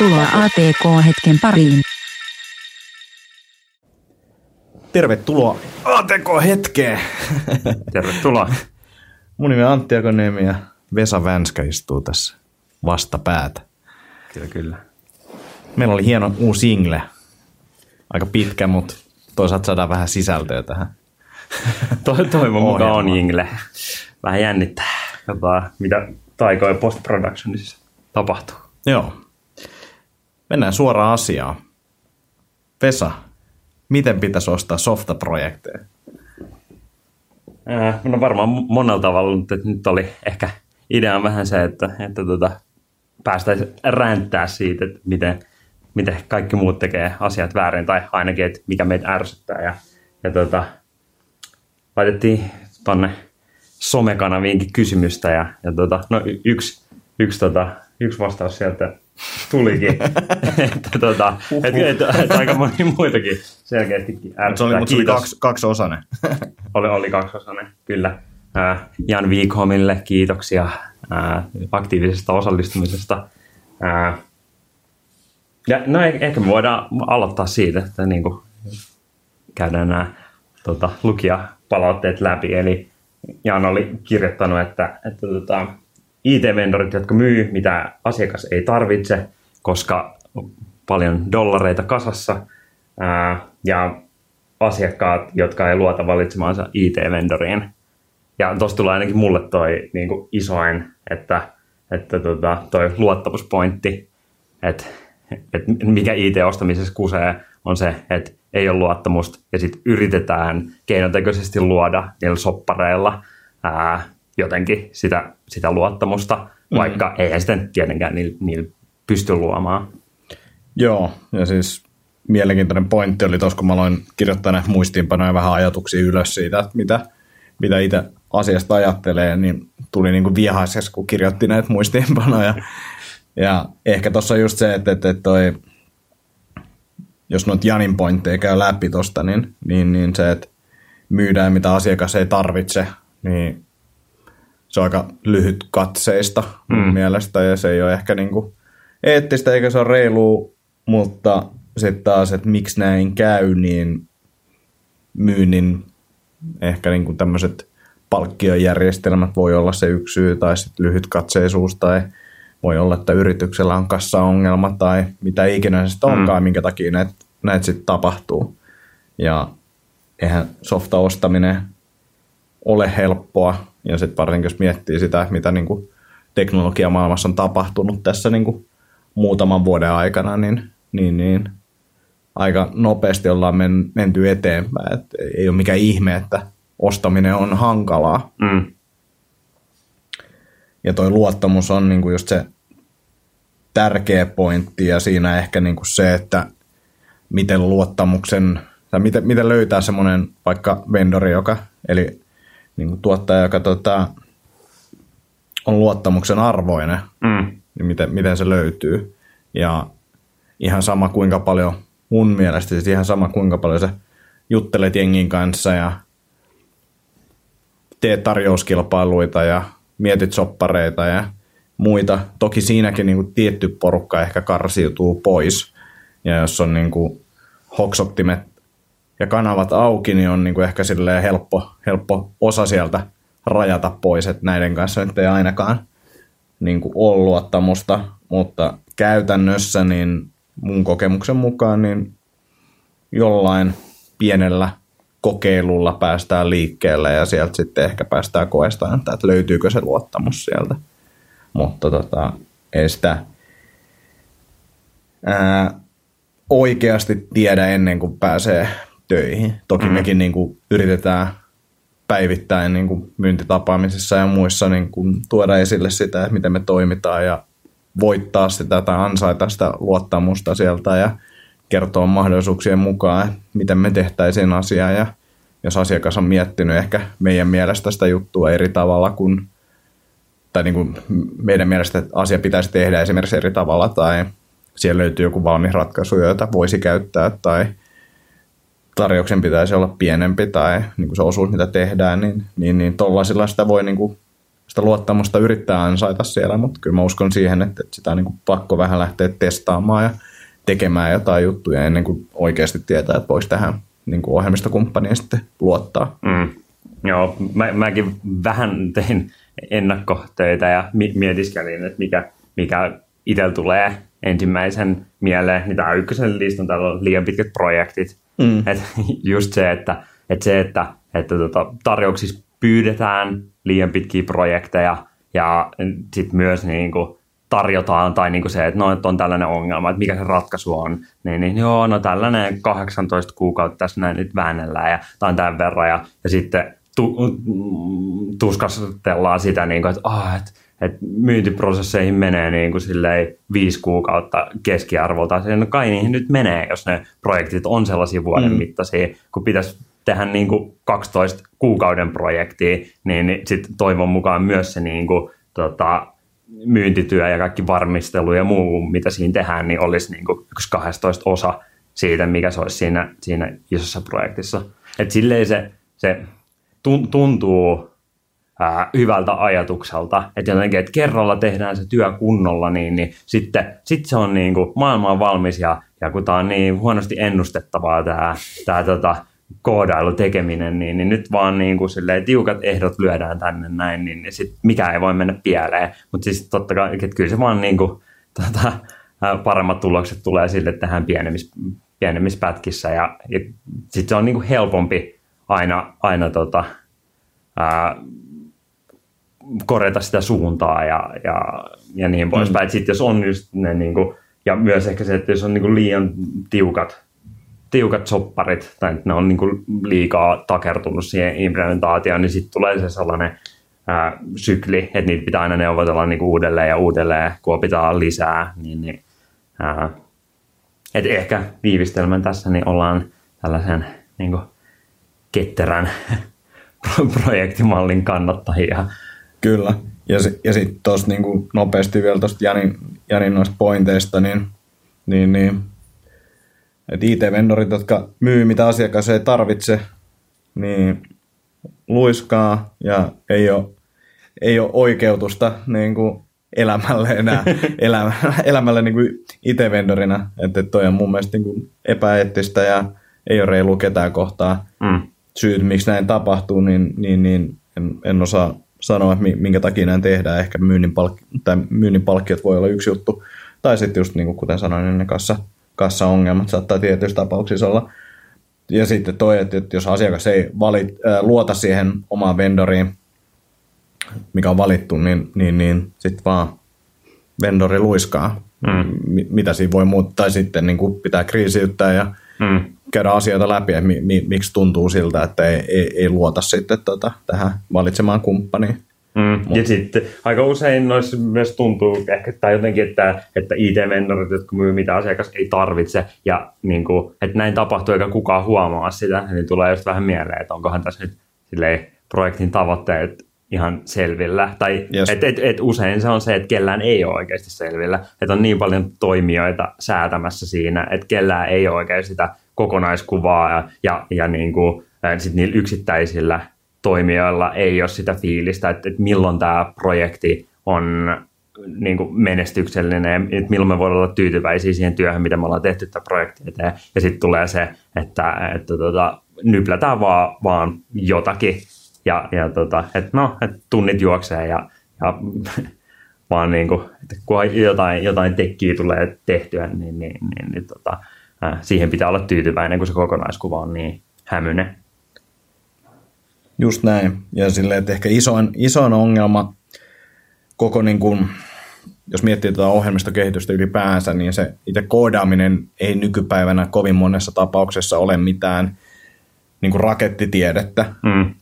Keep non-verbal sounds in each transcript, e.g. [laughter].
Tervetuloa ATK-hetken pariin. Tervetuloa ATK-hetkeen. Tervetuloa. Mun nimi on Antti Akoniemi ja Vesa Vänskä istuu tässä vastapäätä. Kyllä, kyllä. Meillä oli hieno uusi single. Aika pitkä, mutta toisaalta saadaan vähän sisältöä tähän. To- toivon mukaan on jingle. Vähän jännittää. Katsotaan, mitä taikoja post-productionissa tapahtuu. Joo. Mennään suoraan asiaan. Vesa, miten pitäisi ostaa softaprojekteja? No varmaan monella tavalla, mutta nyt oli ehkä idea vähän se, että, että tota, päästäisiin ränttää siitä, että miten, miten kaikki muut tekee asiat väärin, tai ainakin, että mikä meitä ärsyttää. Ja, ja tota, laitettiin tonne somekanaviinkin kysymystä, ja, ja tota, no yksi, yksi, tota, yksi vastaus sieltä tulikin, [laughs] että, tota, että, että, että, aika moni muitakin selkeästikin ärsyttää. Se oli, mutta se oli kaksi, kaksiosainen. [laughs] Oli, oli kaksosainen, kyllä. Ää, Jan Wikholmille kiitoksia ää, aktiivisesta osallistumisesta. Ää, ja, no eh- ehkä me voidaan aloittaa siitä, että niin kuin käydään nämä tota, lukijapalautteet läpi. Eli Jan oli kirjoittanut, että, että tota, IT-vendorit, jotka myy, mitä asiakas ei tarvitse, koska paljon dollareita kasassa, ää, ja asiakkaat, jotka ei luota valitsemaansa IT-vendoriin. Ja tuossa tulee ainakin mulle toi niin kuin isoin, että, että tota, toi luottamuspointti, että, että mikä IT-ostamisessa kusee, on se, että ei ole luottamusta ja sitten yritetään keinotekoisesti luoda niillä soppareilla ää, jotenkin sitä, sitä luottamusta, vaikka mm-hmm. eihän sitten tietenkään niillä, niillä pysty luomaan. Joo, ja siis mielenkiintoinen pointti oli tuossa, kun mä aloin kirjoittaa näitä muistiinpanoja vähän ajatuksia ylös siitä, että mitä, mitä itse asiasta ajattelee, niin tuli niin kuin vihaisessa, kun kirjoitti näitä muistiinpanoja. [laughs] Ja ehkä tuossa on just se, että, että toi, jos noita Janin pointteja käy läpi tuosta, niin, niin, niin se, että myydään mitä asiakas ei tarvitse, niin se on aika lyhyt katseista mun mm. mielestä ja se ei ole ehkä niinku eettistä eikä se ole reilua, mutta sitten taas, että miksi näin käy, niin myynnin ehkä niinku tämmöiset palkkiojärjestelmät voi olla se yksi syy tai sitten lyhyt katseisuus tai voi olla, että yrityksellä on kassaongelma tai mitä ikinä se sitten onkaan, mm. minkä takia näitä näit sitten tapahtuu. Ja eihän softa ostaminen ole helppoa, ja sitten varsinkin jos miettii sitä, mitä niin kuin teknologiamaailmassa on tapahtunut tässä niin kuin muutaman vuoden aikana, niin, niin, niin aika nopeasti ollaan men, menty eteenpäin. Et ei ole mikään ihme, että ostaminen on hankalaa. Mm. Ja toi luottamus on niin kuin just se tärkeä pointti, ja siinä ehkä niin kuin se, että miten luottamuksen, tai miten, miten löytää semmoinen vaikka vendori, joka, eli niin kuin tuottaja, joka tota, on luottamuksen arvoinen, Mm. niin miten, miten se löytyy. Ja ihan sama kuinka paljon, mun mielestä siis ihan sama kuinka paljon sä juttelet jengin kanssa ja teet tarjouskilpailuita ja mietit soppareita ja muita. Toki siinäkin niin kuin tietty porukka ehkä karsiutuu pois. Ja jos on niin kuin hoksottimet ja kanavat auki, niin on niin kuin ehkä helppo, helppo osa sieltä rajata pois, että näiden kanssa nyt ei ainakaan niin kuin ole luottamusta, mutta käytännössä niin mun kokemuksen mukaan niin jollain pienellä kokeilulla päästään liikkeelle ja sieltä sitten ehkä päästään koestamaan, että että löytyykö se luottamus sieltä. Mutta tota, ei sitä ää, oikeasti tiedä ennen kuin pääsee töihin. Toki mm. mekin niin kuin yritetään päivittäin niin kuin myyntitapaamisissa ja muissa niin kuin tuoda esille sitä, että miten me toimitaan ja voittaa sitä tai ansaita sitä luottamusta sieltä ja kertoa mahdollisuuksien mukaan, miten me tehtäisiin asiaa ja jos asiakas on miettinyt ehkä meidän mielestä sitä juttua eri tavalla kuin tai niin kuin meidän mielestä että asia pitäisi tehdä esimerkiksi eri tavalla tai siellä löytyy joku valmis ratkaisu, jota voisi käyttää tai tarjouksen pitäisi olla pienempi tai niin kuin se osuus, mitä tehdään, niin, niin, niin tollaisilla sitä voi niin kuin sitä luottamusta yrittää ansaita siellä, mutta kyllä mä uskon siihen, että, että sitä on niin kuin pakko vähän lähteä testaamaan ja tekemään jotain juttuja ennen kuin oikeasti tietää, että voisi tähän niin kuin ohjelmistokumppaniin sitten luottaa. Mm. Joo, mä, mäkin vähän tein ennakkotöitä ja mietiskelin, että mikä, mikä itsellä tulee ensimmäisen mieleen, niin tämä ykkösen listan täällä on liian pitkät projektit. Mm. Et [laughs] just se, että, että, se, että, että tota, tarjouksissa pyydetään liian pitkiä projekteja ja sitten myös niin kuin, tarjotaan, tai niin kuin se, että, no, että on tällainen ongelma, että mikä se ratkaisu on, niin, niin joo, no tällainen 18 kuukautta tässä näin nyt väännellään, ja on tämän verran, ja, ja sitten tu, tuskastellaan sitä, niin kuin, että, oh, että, että myyntiprosesseihin menee niin kuin silleen viisi kuukautta keskiarvolta. No kai niihin nyt menee, jos ne projektit on sellaisia vuoden mm. mittaisia, kun pitäisi tehdä niin kuin 12 kuukauden projektia, niin, niin sitten toivon mukaan myös se niin kuin, tota, myyntityö ja kaikki varmistelu ja muu, mitä siinä tehdään, niin olisi niin kuin yksi 12 osa siitä, mikä se olisi siinä, siinä isossa projektissa. Et silleen se, se tuntuu ää, hyvältä ajatukselta, että jotenkin, että kerralla tehdään se työ kunnolla, niin, niin sitten sit se on niin kuin, maailma on valmis ja, ja kun tämä on niin huonosti ennustettavaa tämä, tämä tota, koodailu tekeminen, niin, niin nyt vaan niin kuin silleen, tiukat ehdot lyödään tänne näin, niin, niin sit mikä ei voi mennä pieleen. Mutta siis totta kai, että kyllä se vaan niin kuin, tota, paremmat tulokset tulee sille, tehdään pienemmissä, pienemmissä pätkissä ja, ja sitten se on niin kuin helpompi aina, aina tota, ää, korjata sitä suuntaa ja, ja, ja niin poispäin. Mm. Sitten jos on just ne, niin kuin, ja myös ehkä se, että jos on niin kuin liian tiukat tiukat sopparit, tai ne on niin kuin liikaa takertunut siihen implementaatioon, niin sitten tulee se sellainen ää, sykli, että niitä pitää aina neuvotella niin kuin uudelleen ja uudelleen, pitää lisää. Niin, niin, ää, et ehkä viivistelmän tässä niin ollaan tällaisen niin kuin ketterän [laughs] projektimallin kannattajia. Kyllä. Ja, ja sitten tuosta niin nopeasti vielä tuosta Janin, Janin noista pointeista, niin, niin, niin että IT-vendorit, jotka myy mitä asiakas ei tarvitse, niin luiskaa ja ei ole, ei ole oikeutusta niin kuin elämälle enää, [laughs] elämälle, elämälle niin kuin IT-vendorina. Että toi on mun mielestä niin kuin epäeettistä ja ei ole reilu ketään kohtaa. Mm. Syyt, miksi näin tapahtuu, niin, niin, niin en, en osaa sanoa, että minkä takia näin tehdään. Ehkä myynnin, palk- tai myynnin palkkiot voi olla yksi juttu. Tai sitten just niin kuin kuten sanoin, niin ne kanssa kassaongelmat saattaa tietyissä tapauksissa olla. Ja sitten toi, että jos asiakas ei valit, äh, luota siihen omaan vendoriin, mikä on valittu, niin, niin, niin sitten vaan vendori luiskaa. Mm. Mitä siinä voi muuttaa, tai sitten niin kuin pitää kriisiyttää ja mm. Käydä asioita läpi, että mi, mi, miksi tuntuu siltä, että ei, ei, ei luota sitten tota, tähän valitsemaan kumppaniin. Mm. Ja sitten aika usein noissa myös tuntuu ehkä tai jotenkin, että, että IT-vendorit, jotka myy mitä asiakas ei tarvitse, ja niin kuin, että näin tapahtuu eikä kukaan huomaa sitä, niin tulee just vähän mieleen, että onkohan tässä nyt silleen, projektin tavoitteet ihan selvillä. Tai yes. et, et, et usein se on se, että kellään ei ole oikeasti selvillä. Että on niin paljon toimijoita säätämässä siinä, että kellään ei ole oikein sitä kokonaiskuvaa ja, ja, ja niin kuin, sit niillä yksittäisillä toimijoilla ei ole sitä fiilistä, että, että milloin tämä projekti on niin kuin menestyksellinen, että milloin me voidaan olla tyytyväisiä siihen työhön, mitä me ollaan tehty tämä projekti eteen. Ja sitten tulee se, että, että tota, nyplätään vaan, vaan jotakin ja, ja tota, että no, että tunnit juoksee ja, ja [laughs] vaan niin kuin, että kun jotain, jotain tekkiä tulee tehtyä, niin, niin, niin, niin tota, siihen pitää olla tyytyväinen, kun se kokonaiskuva on niin hämyinen. Just näin. Ja silleen, että ehkä isoin, isoin ongelma koko niin kuin, jos miettii tätä ohjelmistokehitystä ylipäänsä, niin se itse koodaaminen ei nykypäivänä kovin monessa tapauksessa ole mitään niin kuin rakettitiedettä. Mm.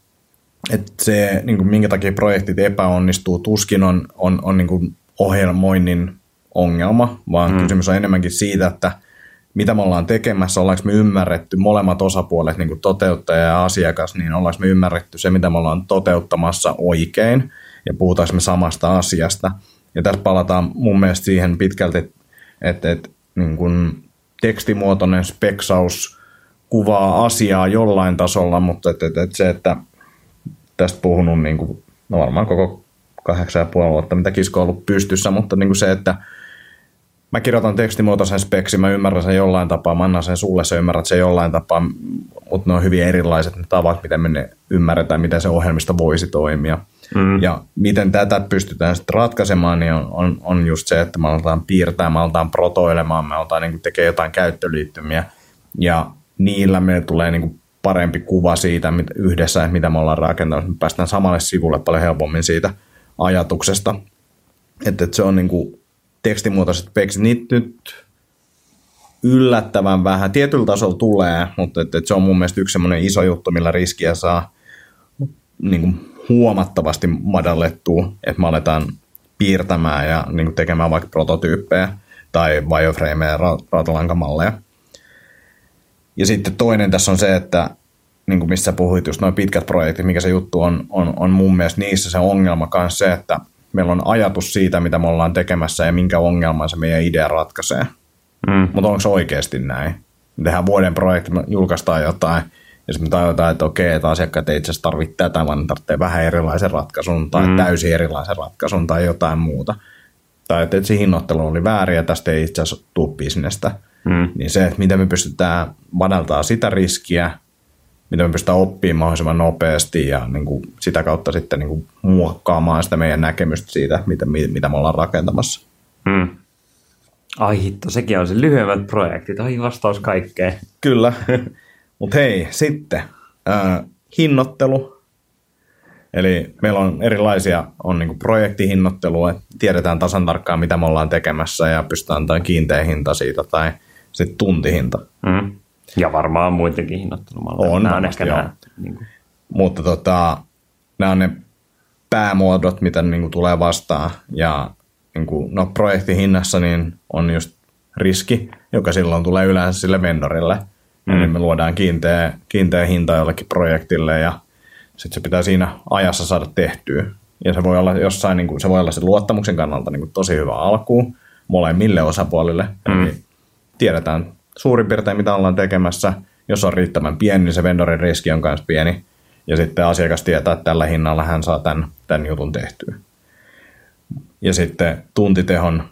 Että se, niin kuin minkä takia projektit epäonnistuu, tuskin on, on, on niin kuin ohjelmoinnin ongelma, vaan mm. kysymys on enemmänkin siitä, että – mitä me ollaan tekemässä, ollaanko me ymmärretty molemmat osapuolet, niin kuin toteuttaja ja asiakas, niin ollaanko me ymmärretty se, mitä me ollaan toteuttamassa oikein ja puhutaanko me samasta asiasta. Ja tässä palataan mun mielestä siihen pitkälti, että, että, niin kuin tekstimuotoinen speksaus kuvaa asiaa jollain tasolla, mutta että, että se, että tästä puhunut niin kuin, no varmaan koko kahdeksan ja puoli vuotta, mitä kisko on ollut pystyssä, mutta niin kuin se, että mä kirjoitan tekstimuotoisen speksi, mä ymmärrän sen jollain tapaa, mä annan sen sulle, sä ymmärrät sen jollain tapaa, mutta ne on hyvin erilaiset ne tavat, miten me ne ymmärretään, miten se ohjelmista voisi toimia. Mm. Ja miten tätä pystytään sitten ratkaisemaan, niin on, on, on just se, että me aletaan piirtää, me aletaan protoilemaan, me aletaan niin tekemään jotain käyttöliittymiä, ja niillä me tulee niin parempi kuva siitä mitä, yhdessä, että mitä me ollaan rakentanut. Me päästään samalle sivulle paljon helpommin siitä ajatuksesta. Että, että se on niin kuin tekstimuotoiset peksit, niitä nyt yllättävän vähän. Tietyllä tasolla tulee, mutta että, että se on mun mielestä yksi semmoinen iso juttu, millä riskiä saa niin kuin huomattavasti madallettua, että me aletaan piirtämään ja niin kuin tekemään vaikka prototyyppejä tai wireframeja ja rautalankamalleja. Ja sitten toinen tässä on se, että niin kuin missä puhuit, just noin pitkät projektit, mikä se juttu on, on, on mun mielestä niissä se ongelma kanssa se, että meillä on ajatus siitä, mitä me ollaan tekemässä ja minkä ongelman se meidän idea ratkaisee. Mm. Mutta onko se oikeasti näin? Me tehdään vuoden projekti, me julkaistaan jotain, ja sitten me tajutaan, että okei, että asiakkaat ei itse asiassa tarvitse tätä, vaan tarvitsee vähän erilaisen ratkaisun, tai mm. täysin erilaisen ratkaisun, tai jotain muuta. Tai että se hinnoittelu oli väärin, ja tästä ei itse asiassa tule bisnestä. Mm. Niin se, että miten me pystytään madaltaa sitä riskiä, miten me pystytään oppimaan mahdollisimman nopeasti ja niin kuin sitä kautta sitten niin kuin muokkaamaan sitä meidän näkemystä siitä, mitä, mitä me ollaan rakentamassa. Mm. Ai hitto, sekin on se lyhyemmät projektit. Ai vastaus kaikkeen. Kyllä. [laughs] Mutta hei, sitten äh, hinnoittelu. Eli meillä on erilaisia, on niinku projektihinnoittelua, että tiedetään tasan tarkkaan, mitä me ollaan tekemässä ja pystytään antamaan kiinteä hinta siitä tai sitten tuntihinta. Mm. Ja varmaan muidenkin hinnoittelumalleja. On, nämä on ehkä nämä, niin kuin. Mutta tota, nämä on ne päämuodot, mitä niin kuin tulee vastaan. Ja niin kuin, no, projektihinnassa niin on just riski, joka silloin tulee yleensä sille vendorille. Mm. Eli me luodaan kiinteä, kiinteä hinta jollekin projektille ja sitten se pitää siinä ajassa saada tehtyä. Ja se voi olla jossain, niin kuin, se voi olla se luottamuksen kannalta niin kuin tosi hyvä alku molemmille osapuolille. Mm. Eli tiedetään suurin piirtein, mitä ollaan tekemässä. Jos on riittävän pieni, niin se vendorin riski on myös pieni. Ja sitten asiakas tietää, että tällä hinnalla hän saa tämän, tämän jutun tehtyä. Ja sitten tuntitehon,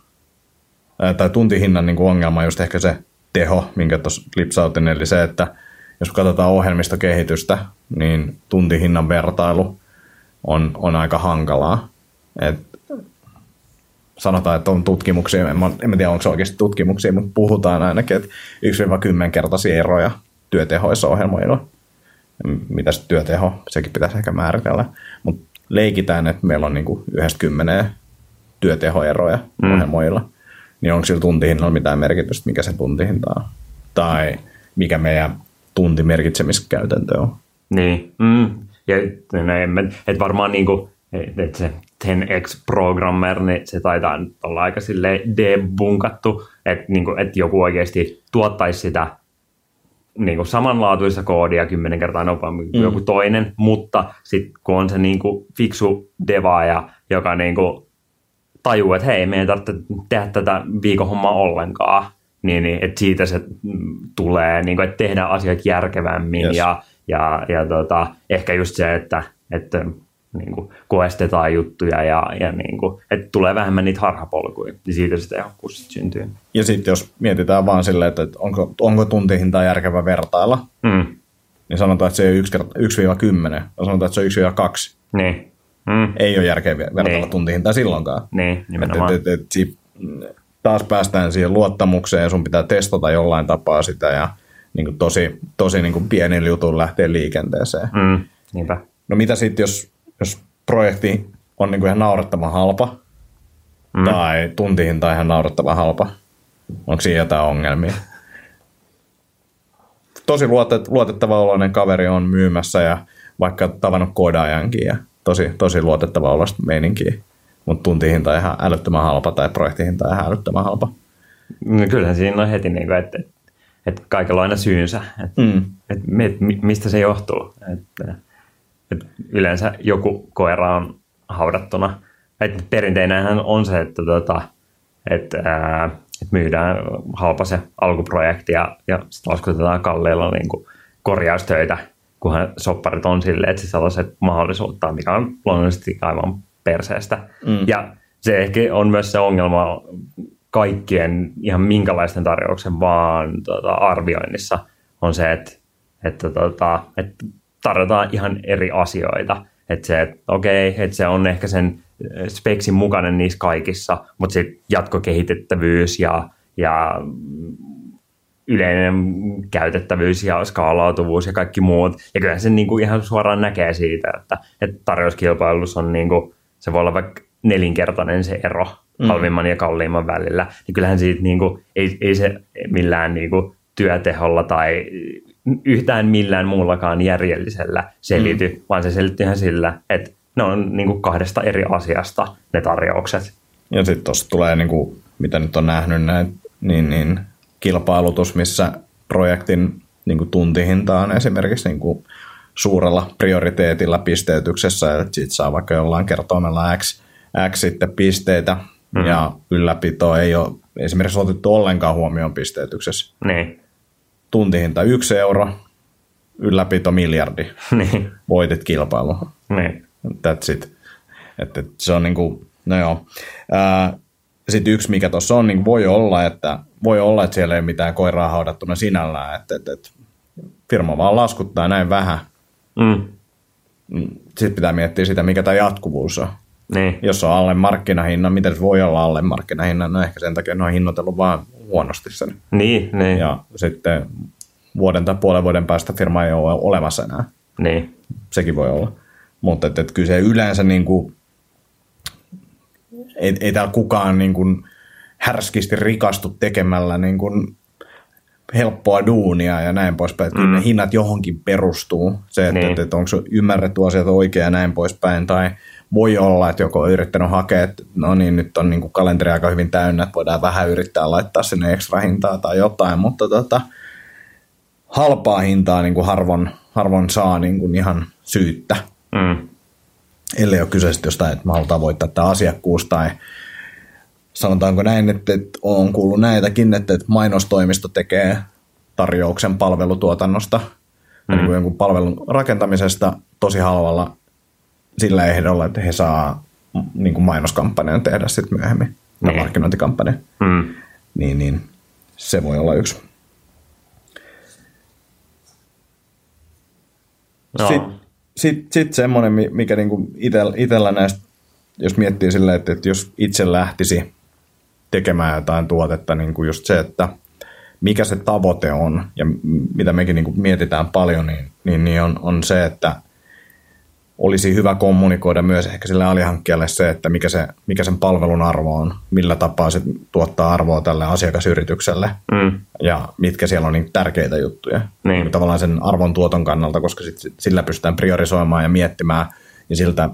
tai tuntihinnan niin kuin ongelma on just ehkä se teho, minkä tuossa lipsautin, eli se, että jos katsotaan ohjelmistokehitystä, niin tuntihinnan vertailu on, on aika hankalaa. Et sanotaan, että on tutkimuksia, en, en tiedä onko se oikeasti tutkimuksia, mutta puhutaan ainakin, että 1-10 kertaisia eroja työtehoissa ohjelmoilla. Mitä se työteho, sekin pitäisi ehkä määritellä. Mutta leikitään, että meillä on niinku yhdestä kymmeneen työtehoeroja mm. ohjelmoilla. Niin onko sillä tuntihinnalla mitään merkitystä, mikä se tuntihinta on? Tai mikä meidän tuntimerkitsemiskäytäntö on? Niin, mm. ja no, et varmaan niinku, että se 10x-programmer, niin se taitaa nyt olla aika sille debunkattu, että, niin kuin, että joku oikeasti tuottaisi sitä niin kuin samanlaatuista koodia kymmenen kertaa nopeammin kuin mm. joku toinen, mutta sitten kun on se niin kuin fiksu devaaja, joka niin kuin tajuu, että hei, me ei tarvitse tehdä tätä viikon hommaa ollenkaan, niin, niin että siitä se tulee, niin kuin, että tehdään asiat järkevämmin yes. ja, ja, ja tota, ehkä just se, että, että niin kuin koestetaan juttuja ja, ja niin kuin, että tulee vähemmän niitä harhapolkuja, niin siitä se tehokkuus sitten syntyy. Ja sitten jos mietitään vaan silleen, että onko, onko tuntihintaa järkevä vertailla, mm. niin sanotaan, että se ei ole 1-10, ja sanotaan, että se on 1-2. Niin. Mm. Ei ole järkeä vertailla niin. tuntihintaa silloinkaan. Niin, nimenomaan. Et, et, et, et, taas päästään siihen luottamukseen ja sun pitää testata jollain tapaa sitä ja niin kuin tosi, tosi niin kuin pienin jutun lähtee liikenteeseen. Mm, niinpä. No mitä sitten, jos jos projekti on niin kuin ihan naurettavan halpa, mm. tai tuntihinta ihan naurettavan halpa, onko siinä jotain ongelmia? Tosi luotet, luotettava oloinen kaveri on myymässä ja vaikka tavannut koodaajankin ja tosi, tosi luotettava olosta meininkiä, mutta tuntihinta ihan älyttömän halpa tai projektihinta ihan älyttömän halpa. No kyllähän siinä on heti, niin kuin, että, että kaikella on aina syynsä, että, mm. että mistä se johtuu. Että, et yleensä joku koira on haudattuna. Et perinteinenhän on se, että, tota, että, ää, että myydään halpa se alkuprojekti ja, ja sitten laskutetaan kalleilla niin kuin korjaustöitä, kunhan sopparit on silleen, että se sellaiset mahdollisuutta, mikä on luonnollisesti aivan perseestä. Mm. Ja se ehkä on myös se ongelma kaikkien ihan minkälaisten tarjouksen vaan tota, arvioinnissa on se, että, että, tota, että tarjotaan ihan eri asioita. Että se, että okei, että se on ehkä sen speksin mukainen niissä kaikissa, mutta sitten jatkokehitettävyys ja, ja yleinen käytettävyys ja skaalautuvuus ja kaikki muut. Ja kyllä se niin kuin ihan suoraan näkee siitä, että, että tarjouskilpailussa on niin kuin, se voi olla vaikka nelinkertainen se ero mm. halvimman ja kalliimman välillä. Niin kyllähän siitä niin kuin, ei, ei se millään niin kuin, työteholla tai yhtään millään muullakaan järjellisellä selity, mm. vaan se selittyy ihan sillä, että ne on niin kuin kahdesta eri asiasta ne tarjoukset. Ja sitten tuossa tulee, niin kuin, mitä nyt on nähnyt näin, niin, niin kilpailutus, missä projektin niin kuin tuntihinta on esimerkiksi niin kuin suurella prioriteetilla pisteytyksessä, että siitä saa vaikka jollain kertoimella X, X sitten pisteitä, mm-hmm. ja ylläpito ei ole esimerkiksi otettu ollenkaan huomioon pisteytyksessä. Niin. Tuntihinta yksi euro, ylläpito miljardi. [laughs] Niin. Voitit kilpailu. Niin. That's it. Että se on niin kuin, no joo. Sitten yksi, mikä tuossa on, niin voi olla, että voi olla, että siellä ei mitään koiraa haudattuna sinällään, että, että, että firma vaan laskuttaa näin vähän. Mm. Sitten pitää miettiä sitä, mikä tämä jatkuvuus on. Niin. Jos on alle markkinahinnan, miten se voi olla alle markkinahinnan? No ehkä sen takia ne on hinnoitellut vaan huonosti sen. Niin, niin. Ja sitten vuoden tai puolen vuoden päästä firma ei ole olemassa enää. Niin. Sekin voi olla. Mutta että, että kyllä se yleensä niin kuin, ei, ei täällä kukaan niin kuin härskisti rikastu tekemällä niin kuin helppoa duunia ja näin poispäin. Että mm. ne hinnat johonkin perustuu. Se, että, niin. että, että onko ymmärretty asiat oikein ja näin poispäin. Tai voi olla, että joku on yrittänyt hakea, että no niin, nyt on niin kuin kalenteri aika hyvin täynnä, että voidaan vähän yrittää laittaa sinne ekstra hintaa tai jotain, mutta tota, halpaa hintaa niin kuin harvoin, harvoin saa niin kuin ihan syyttä. Mm. Ellei ole kyse jostain, että me halutaan voittaa tämä asiakkuus tai sanotaanko näin, että, että on kuullut näitäkin, että, että mainostoimisto tekee tarjouksen palvelutuotannosta, mm. niin jonkun palvelun rakentamisesta tosi halvalla sillä ehdolla, että he saa niin kuin mainoskampanjan tehdä sitten myöhemmin, niin. markkinointikampanjan. Mm. Niin, niin se voi olla yksi. No. Sitten sit, sit semmoinen, mikä niinku itsellä näistä, jos miettii silleen, että, että jos itse lähtisi tekemään jotain tuotetta, niin kuin just se, että mikä se tavoite on ja mitä mekin niin kuin mietitään paljon, niin, niin, niin on, on se, että olisi hyvä kommunikoida myös ehkä sille alihankkijalle se, että mikä, se, mikä sen palvelun arvo on, millä tapaa se tuottaa arvoa tälle asiakasyritykselle mm. ja mitkä siellä on niin tärkeitä juttuja. Niin. Tavallaan sen arvon tuoton kannalta, koska sit, sillä pystytään priorisoimaan ja miettimään ja siltä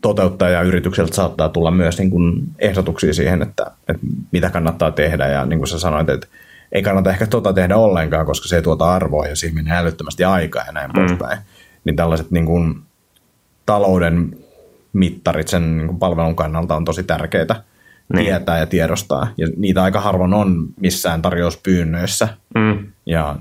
toteuttajayritykseltä saattaa tulla myös niin kuin ehdotuksia siihen, että, että mitä kannattaa tehdä ja niin kuin sä sanoit, että ei kannata ehkä tota tehdä ollenkaan, koska se ei tuota arvoa ja siihen menee älyttömästi aikaa ja näin mm. poispäin. Niin tällaiset niin kuin talouden mittarit sen niin kuin palvelun kannalta on tosi tärkeitä niin. tietää ja tiedostaa. Ja niitä aika harvoin on missään tarjouspyynnöissä. Mm. Ja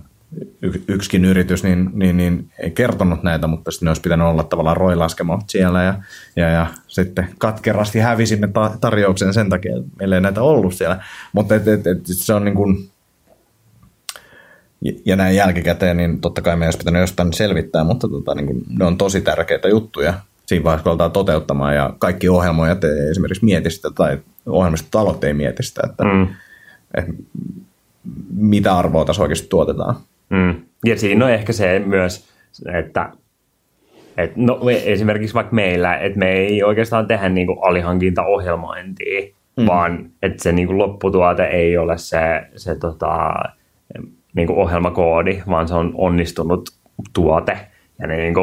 y- yksikin yritys niin, niin, niin, ei kertonut näitä, mutta sitten ne olisi pitänyt olla tavallaan roilaskemot siellä ja, ja, ja sitten katkerasti hävisimme ta- tarjouksen sen takia, että meillä ei näitä ollut siellä. Mutta et, et, et, se on niin kuin, ja näin jälkikäteen, niin totta kai me olisi pitänyt jostain selvittää, mutta tota, niin kuin, ne on tosi tärkeitä juttuja siinä vaiheessa, kun aletaan toteuttamaan ja kaikki ohjelmoijat ei esimerkiksi mieti sitä tai ohjelmistotalot ei mieti sitä, että, mm. että mitä arvoa tässä oikeasti tuotetaan. Mm. Ja siinä on ehkä se myös, että et no, esimerkiksi vaikka meillä, että me ei oikeastaan tehdä niinku alihankintaohjelmointia, mm. vaan että se niinku lopputuote ei ole se, se tota, niinku ohjelmakoodi, vaan se on onnistunut tuote. Ja ne niinku,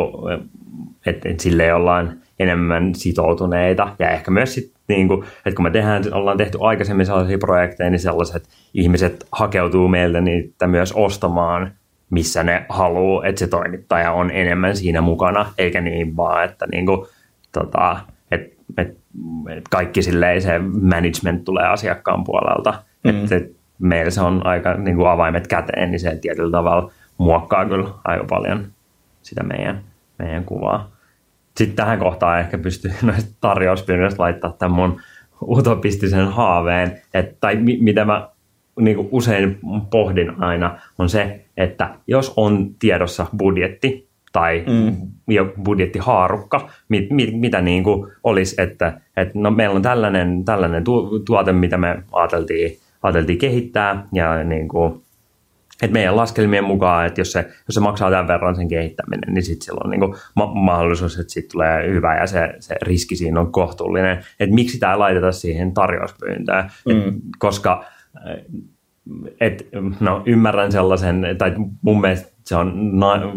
että et sille ollaan enemmän sitoutuneita. Ja ehkä myös sit, niinku, että kun me tehdään, ollaan tehty aikaisemmin sellaisia projekteja, niin sellaiset ihmiset hakeutuu meiltä niitä myös ostamaan missä ne haluaa, että se toimittaja on enemmän siinä mukana, eikä niin vaan, että niinku, tota, et, et, et kaikki silleen se management tulee asiakkaan puolelta. Mm. Että et meillä se on aika niin kuin avaimet käteen, niin se tietyllä tavalla muokkaa kyllä aika paljon sitä meidän, meidän kuvaa. sitten tähän kohtaan ehkä pystyy [laughs] noista tarjouspyynnöistä laittaa tämän mun utopistisen haaveen, että, tai mi, mitä mä niin kuin usein pohdin aina, on se, että jos on tiedossa budjetti tai mm. jo budjettihaarukka, mit, mit, mitä niin kuin olisi, että, että no meillä on tällainen, tällainen tu, tuote, mitä me ajateltiin, ajateltiin kehittää, ja niin kuin, että meidän laskelmien mukaan, että jos se, jos se maksaa tämän verran sen kehittäminen, niin sitten silloin on niin ma- mahdollisuus, että siitä tulee hyvä ja se, se riski siinä on kohtuullinen. Että miksi tämä laiteta siihen tarjouspyyntöön, mm. Et, koska et, no, ymmärrän sellaisen, tai mun mielestä se on na-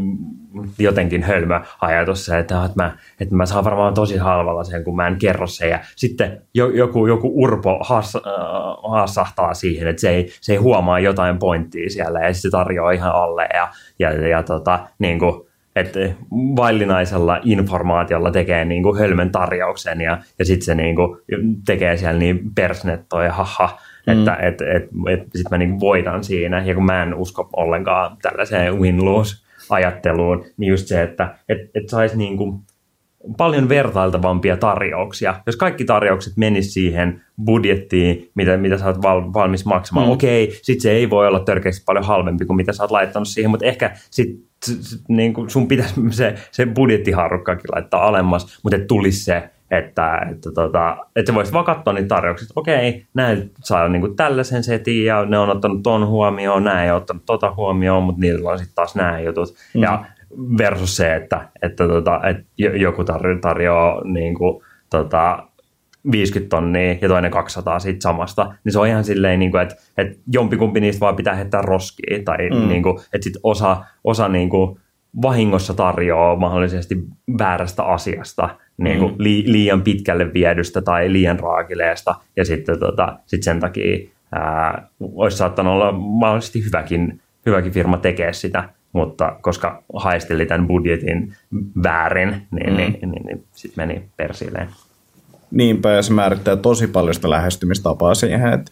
jotenkin hölmö ajatus se, että, että, mä, että mä saan varmaan tosi halvalla sen, kun mä en kerro sen. Ja sitten joku, joku urpo haas, äh, haasahtaa siihen, että se ei, se ei huomaa jotain pointtia siellä ja sitten se tarjoaa ihan alle. Ja, ja, ja tota, niin kuin, että vaillinaisella informaatiolla tekee niin kuin hölmön tarjouksen ja, ja sitten se niin kuin tekee siellä niin persnettoja, haha, Mm. Että et, et, et, sitten mä niin voitan siinä. Ja kun mä en usko ollenkaan tällaiseen win-lose-ajatteluun, niin just se, että et, et saisi niin kuin paljon vertailtavampia tarjouksia. Jos kaikki tarjoukset menis siihen budjettiin, mitä, mitä sä oot val, valmis maksamaan, mm. okei, sit se ei voi olla törkeästi paljon halvempi kuin mitä sä oot laittanut siihen, mutta ehkä sit, sit niin kuin sun pitäisi se, se budjettiharukkakin laittaa alemmas, mutta tulisi se että, että, tota, että sä voisit vaan katsoa niitä tarjouksia, että okei, näin saa niin kuin tällaisen setin ja ne on ottanut ton huomioon, nämä ei ottanut tota huomioon, mutta niillä on sitten taas nämä jutut. Mm. Ja versus se, että, että, tota, että joku tar- tarjoaa niin kuin, tota, 50 tonnia ja toinen 200 siitä samasta, niin se on ihan silleen, niin kuin, että, että jompikumpi niistä vaan pitää heittää roskiin, tai mm. niin kuin, että sit osa, osa niin kuin, vahingossa tarjoaa mahdollisesti väärästä asiasta, niin kuin mm. li, liian pitkälle viedystä tai liian raakileesta, ja sitten tota, sit sen takia ää, olisi saattanut olla mahdollisesti hyväkin, hyväkin firma tekee sitä, mutta koska haisteli tämän budjetin väärin, niin, mm. niin, niin, niin, niin sitten meni persilleen. Niinpä, ja se määrittää tosi paljon sitä lähestymistapaa siihen, että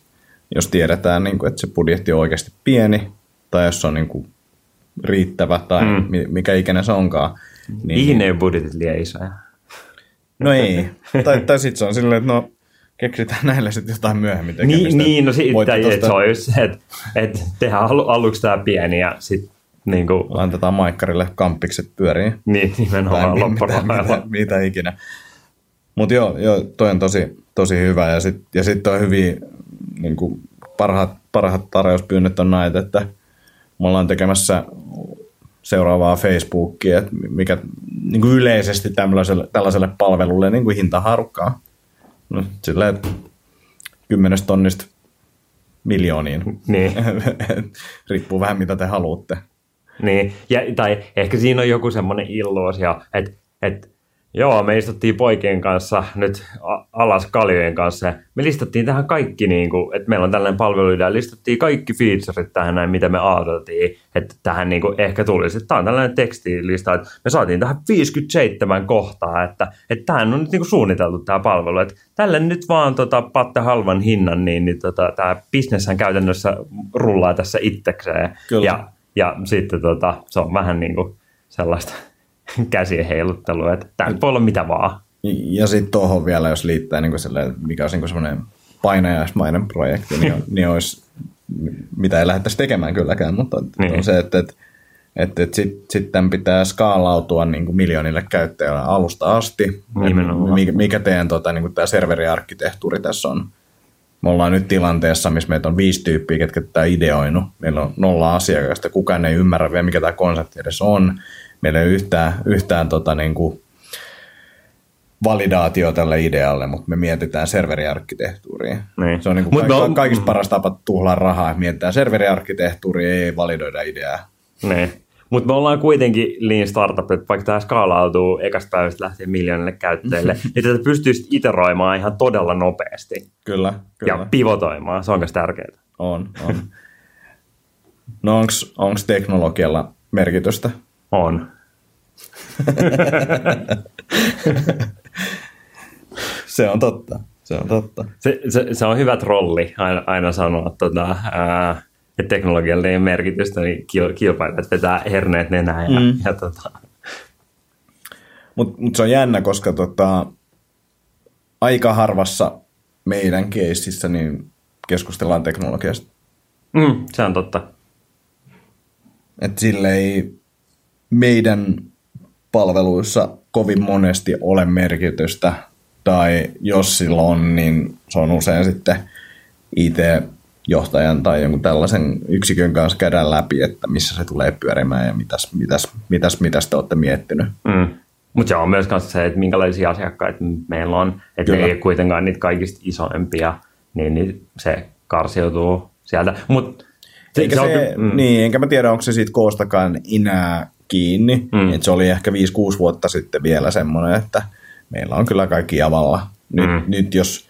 jos tiedetään, niin kuin, että se budjetti on oikeasti pieni, tai jos se on niin kuin, riittävä, tai mm. mikä ikinä se onkaan. Niin, ei budjetit liian isoja. No ei. tai, tai sitten se on silleen, että no keksitään näille sitten jotain myöhemmin tekemistä. Niin, niin no sitten tosta... se on just se, että, että tehdään aluksi tämä pieni ja sitten niin kuin... Laitetaan maikkarille kampikset pyöriin. Niin, nimenomaan loppurahailla. Mitä, mitä, mitä, ikinä. Mutta joo, joo, toi on tosi, tosi hyvä ja sitten ja sit on hyvin niin kuin parhaat, parhaat tarjouspyynnöt on näitä, että me ollaan tekemässä seuraavaa Facebookia, että mikä niin kuin yleisesti tällaiselle, tällaiselle palvelulle niin kuin hintaharukkaa. No, silleen, että kymmenestä tonnista miljooniin. Niin. [laughs] Riippuu vähän mitä te haluatte. Niin, ja, tai ehkä siinä on joku semmoinen illuusio, että, että Joo, me istuttiin poikien kanssa nyt alas kaljojen kanssa. Me listattiin tähän kaikki, niin kuin, että meillä on tällainen palvelu, ja listattiin kaikki featureit tähän näin, mitä me ajateltiin, että tähän niin kuin ehkä tulisi. Tämä on tällainen tekstilista, että me saatiin tähän 57 kohtaa, että, että tähän on nyt niin kuin suunniteltu tämä palvelu. Että tälle nyt vaan tota, patte halvan hinnan, niin, niin tota, tämä bisneshän käytännössä rullaa tässä itsekseen. Kyllä. Ja, ja sitten tota, se on vähän niin kuin sellaista [laughs] käsien heiluttelu, että tämä voi olla mitä vaan. Ja sitten tuohon vielä, jos liittää, niin sille, mikä olisi niin semmoinen painajaismainen projekti, niin, [laughs] niin olisi, mitä ei lähdettäisi tekemään kylläkään, mutta niin. on se, että, että että et sitten sit tämän pitää skaalautua niin kuin miljoonille käyttäjälle alusta asti. Mikä, mikä teidän tota, niin tämä serveriarkkitehtuuri tässä on? Me ollaan nyt tilanteessa, missä meitä on viisi tyyppiä, ketkä tätä ideoinut. Meillä on nolla asiakasta, kukaan ei ymmärrä vielä, mikä tämä konsepti edes on meillä ei ole yhtään, yhtään tota, niin kuin validaatio tälle idealle, mutta me mietitään serveriarkkitehtuuria. Niin. Se on niin kuin ka- kaikista paras tapa tuhlaa rahaa, että mietitään serveriarkkitehtuuria, ei validoida ideaa. Niin. Mutta me ollaan kuitenkin lean startup, että vaikka tämä skaalautuu ekasta päivästä lähtien miljoonille käyttäjille, [laughs] niin tätä pystyisi iteroimaan ihan todella nopeasti. Kyllä, kyllä. Ja pivotoimaan, se on myös tärkeää. On, on. No onko teknologialla merkitystä on. [laughs] se on totta. Se on totta. Se, se, se on hyvä trolli aina, aina sanoa, tota, ää, että teknologiallinen merkitystä, niin kilpailijat vetää herneet nenään. Ja, mm. ja tota. Mutta mut se on jännä, koska tota, aika harvassa meidän keississä niin keskustellaan teknologiasta. Mm, se on totta. Että sille ei meidän palveluissa kovin monesti ole merkitystä, tai jos sillä on, niin se on usein sitten IT-johtajan tai jonkun tällaisen yksikön kanssa käydään läpi, että missä se tulee pyörimään ja mitäs, mitäs, mitäs, mitäs te olette miettinyt. Mm. Mutta se on myös se, että minkälaisia asiakkaita meillä on, että ne ei ole kuitenkaan niitä kaikista isoimpia, niin, niin se karsiutuu sieltä. Mut eikä se, se, mm. niin, enkä mä tiedä, onko se siitä koostakaan enää kiinni. Mm. Et se oli ehkä 5-6 vuotta sitten vielä semmoinen, että meillä on kyllä kaikki javalla. Nyt, mm. nyt jos,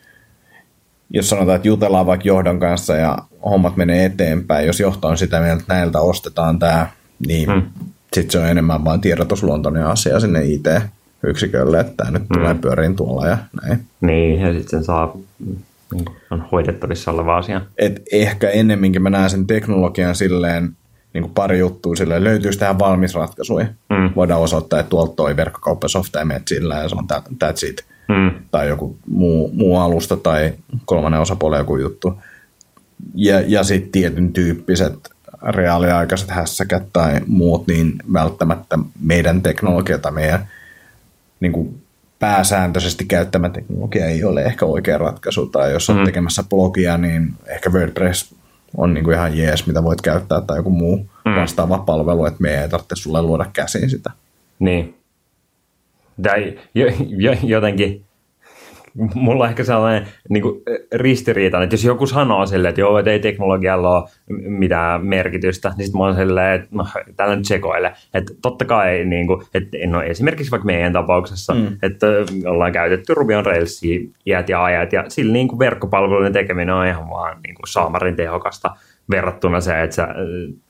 jos sanotaan, että jutellaan vaikka johdon kanssa ja hommat menee eteenpäin, jos johto on sitä mieltä, että näiltä ostetaan tämä, niin mm. sitten se on enemmän vain tiedotusluontoinen asia sinne IT-yksikölle, että tämä nyt mm. tulee pyöriin tuolla ja näin. Niin, ja sitten saa niin on hoidettavissa oleva asia. Et ehkä ennemminkin mä näen sen teknologian silleen, niin kuin pari juttua sille löytyisi tähän valmis ratkaisuja. Mm. Voidaan osoittaa, että tuolta toi verkkokauppasofta ja menet sillä ja se on that's it. Mm. Tai joku muu, muu alusta tai kolmannen osapuolen joku juttu. Ja, ja sitten tietyn tyyppiset reaaliaikaiset hässäkät tai muut, niin välttämättä meidän teknologia tai meidän niin kuin pääsääntöisesti käyttämä teknologia ei ole ehkä oikea ratkaisu. Tai jos on mm. tekemässä blogia, niin ehkä WordPress on niin kuin ihan jees, mitä voit käyttää, tai joku muu mm. vastaava palvelu, että me ei tarvitse sulle luoda käsiin sitä. Niin. Tai jotenkin mulla on ehkä sellainen niin kuin ristiriita, että jos joku sanoo silleen, että joo, että ei teknologialla ole mitään merkitystä, niin sitten mä oon silleen, että no, täällä nyt sekoile. Että totta kai, niin kuin, että no, esimerkiksi vaikka meidän tapauksessa, mm. että ollaan käytetty Ruby on Railsia iät ja ajat, ja sillä niin kuin verkkopalveluiden tekeminen on ihan vaan niin kuin saamarin tehokasta verrattuna se, että, sä,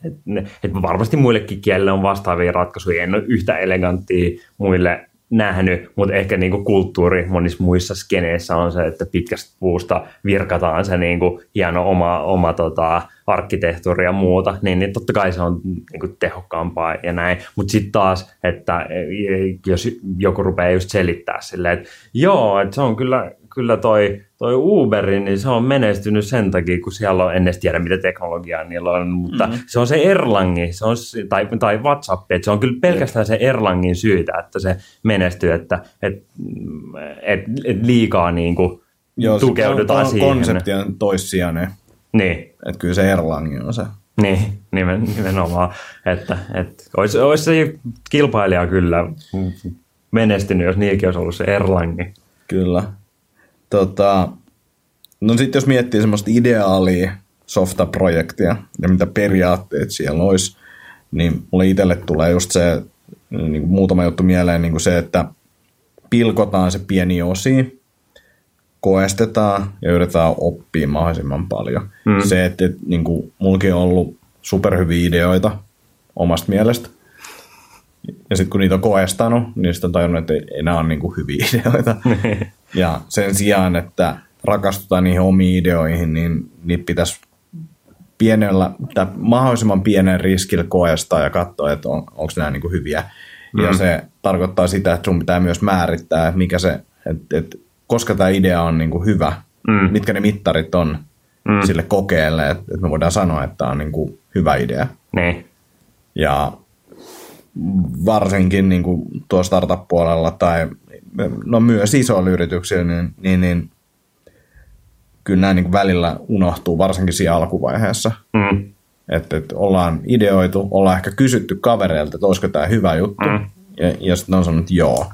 että, että varmasti muillekin kielille on vastaavia ratkaisuja, en ole yhtä eleganttia muille nähnyt, mutta ehkä niinku kulttuuri monissa muissa skeneissä on se, että pitkästä puusta virkataan se niinku hieno oma, oma tota, arkkitehtuuri ja muuta, niin, niin totta kai se on niinku tehokkaampaa ja näin. Mutta sitten taas, että jos joku rupeaa just selittää silleen, että joo, että se on kyllä kyllä toi, toi Uberi, niin se on menestynyt sen takia, kun siellä on, en edes tiedä mitä teknologiaa niillä on, mutta mm-hmm. se on se Erlangi, se on, tai, tai WhatsApp, että se on kyllä pelkästään se Erlangin syytä, että se menestyy, että et, et, et liikaa niin kuin Joo, tukeudutaan siihen. konsepti on toissijainen. Niin. Että kyllä se Erlangi on se. Niin, nimenomaan. Että, että olisi, olisi se kilpailija kyllä menestynyt, jos niilläkin olisi ollut se Erlangi. Kyllä. Tota, no sitten jos miettii semmoista ideaalia softa-projektia ja mitä periaatteet siellä olisi, niin mulle itselle tulee just se niin kuin muutama juttu mieleen, niin kuin se, että pilkotaan se pieni osi, koestetaan ja yritetään oppia mahdollisimman paljon. Mm. Se, että, että niin kuin, mullakin on ollut superhyviä ideoita omasta mielestä, ja sitten kun niitä on koestanut, niin sitten on tajunnut, että ei, ei nämä ole niin kuin hyviä [laughs] ideoita. Ja sen sijaan, että rakastutaan niihin omiin ideoihin, niin niitä pitäisi pienellä, tai mahdollisimman pienen riskillä koestaa ja katsoa, että on, onko nämä niin kuin hyviä. Mm. Ja se tarkoittaa sitä, että sun pitää myös määrittää, mikä se, että, että koska tämä idea on niin kuin hyvä, mm. mitkä ne mittarit on mm. sille kokeelle, että, että me voidaan sanoa, että tämä on niin kuin hyvä idea. Niin. Ja varsinkin niin kuin tuo startup-puolella tai no myös isoilla yrityksillä, niin, niin, niin kyllä nämä niin välillä unohtuu, varsinkin siinä alkuvaiheessa. Mm. Että, että ollaan ideoitu, ollaan ehkä kysytty kavereilta, että olisiko tämä hyvä juttu, mm. ja, ja sitten on sanonut, että joo.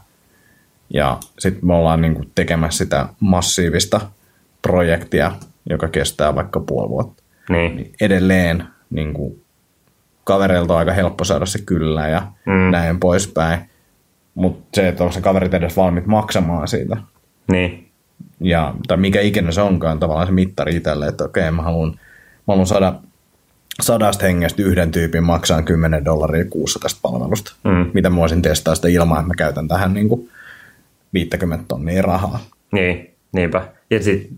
Ja sitten me ollaan niin kuin tekemässä sitä massiivista projektia, joka kestää vaikka puoli vuotta. Niin. niin edelleen niin kuin, kavereilta on aika helppo saada se kyllä ja mm. näin poispäin. Mutta se, että onko se kaverit edes valmiit maksamaan siitä. Niin. Ja, tai mikä ikinä se onkaan tavallaan se mittari itselle, että okei, mä haluan, mä haluan saada sadasta hengestä yhden tyypin maksaa 10 dollaria kuussa tästä palvelusta. Mm. Mitä mä voisin testaa sitä ilman, että mä käytän tähän niin kuin 50 tonnia rahaa. Niin, niinpä. Ja sit,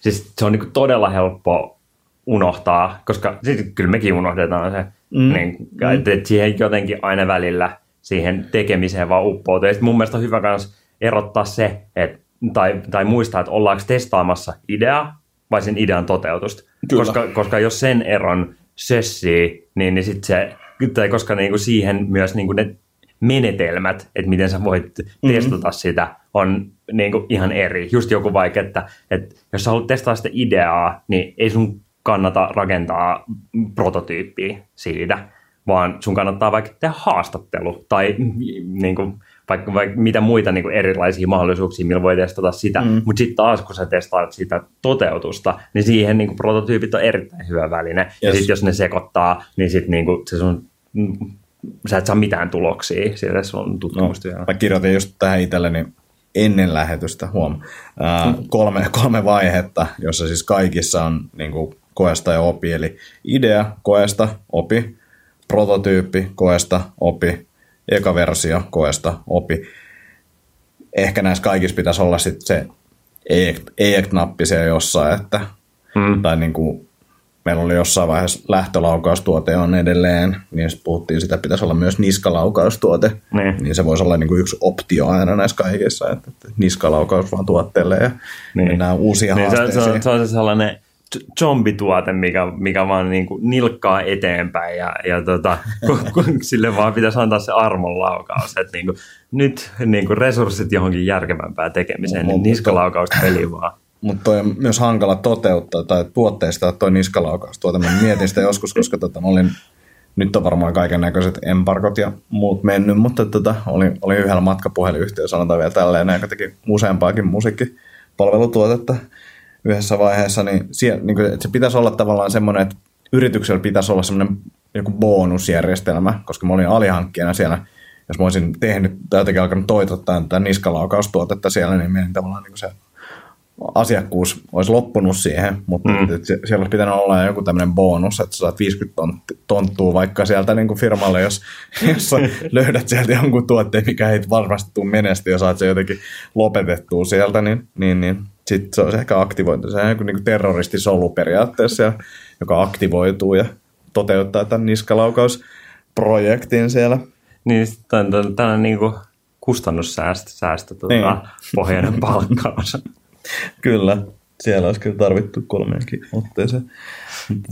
siis se on niin todella helppo unohtaa, koska siis kyllä mekin unohdetaan se, mm. niin, että, että siihen jotenkin aina välillä siihen tekemiseen vaan uppoutuu. Ja mun mielestä on hyvä myös erottaa se, että, tai, tai muistaa, että ollaanko testaamassa ideaa vai sen idean toteutusta. Kyllä. Koska, koska jos sen eron sössii, niin, niin sit se, tai koska niinku siihen myös niinku ne menetelmät, että miten sä voit testata mm-hmm. sitä, on niinku ihan eri. Just joku vaikka, että, että jos sä haluat testaa sitä ideaa, niin ei sun kannata rakentaa prototyyppiä siitä, vaan sun kannattaa vaikka tehdä haastattelu tai niin kuin, vaikka, vaikka mitä muita niin kuin erilaisia mahdollisuuksia, millä voi testata sitä. Mm. Mutta sitten taas, kun sä testaat sitä toteutusta, niin siihen niin kuin prototyypit on erittäin hyvä väline. Yes. Ja sitten jos ne sekoittaa, niin sitten niin kuin se sun, sä et saa mitään tuloksia sille sun tutkimustyöllä. No, mä kirjoitin just tähän itselleni ennen lähetystä, huom, ää, kolme, kolme vaihetta, jossa siis kaikissa on niin kuin, koesta ja opi, eli idea, koesta, opi, prototyyppi, koesta, opi, eka versio, koesta, opi. Ehkä näissä kaikissa pitäisi olla sitten se EEC-nappi siellä jossain, että, hmm. tai niin kuin, meillä oli jossain vaiheessa lähtölaukaustuote on edelleen, niin puhuttiin, sitä pitäisi olla myös niskalaukaustuote, Niin. niin se voisi olla niin kuin yksi optio aina näissä kaikissa, että, että niskalaukaus vaan tuotteelle ja niin. mennään uusia Niin se, se, haasteisiin. on, se on se sellainen zombituote, mikä, mikä vaan niin kuin nilkkaa eteenpäin ja, ja tota, [laughs] sille vaan pitäisi antaa se armon laukaus, että niin kuin, nyt niin kuin resurssit johonkin järkevämpään tekemiseen, niin niskalaukaus peli vaan. Mutta toi on myös hankala toteuttaa tai tuotteista toi niskalaukaus. Mä mietin sitä joskus, koska tota, mä olin, nyt on varmaan kaiken näköiset embargot ja muut mennyt, mutta tota, oli, oli yhdellä matkapuhelinyhtiö, sanotaan vielä tälleen, joka teki useampaakin musiikkipalvelutuotetta yhdessä vaiheessa, niin, sie, niin kuin, että se pitäisi olla tavallaan semmoinen, että yrityksellä pitäisi olla semmoinen joku bonusjärjestelmä, koska mä olin alihankkijana siellä, jos mä olisin tehnyt tai jotenkin alkanut toitottaa tätä niskalaukastuotetta siellä, niin menin tavallaan niin se asiakkuus olisi loppunut siihen, mutta Mm. siellä olisi pitänyt olla joku tämmöinen bonus, että sä saat 50 tont- tonttua vaikka sieltä niin kuin firmalle, jos, [laughs] jos sä löydät sieltä jonkun tuotteen, mikä ei varmasti tule menestyä ja saat se jotenkin lopetettua sieltä, niin, niin, niin sitten se olisi ehkä aktivoitu. Se on joku niin terroristisolu periaatteessa, joka aktivoituu ja toteuttaa tämän niskalaukausprojektin siellä. Niin tällainen niin kuin kustannussäästö, säästö, tota, Niin. pohjainen [laughs] palkkaus. Kyllä, siellä olisi kyllä tarvittu kolmeenkin otteeseen.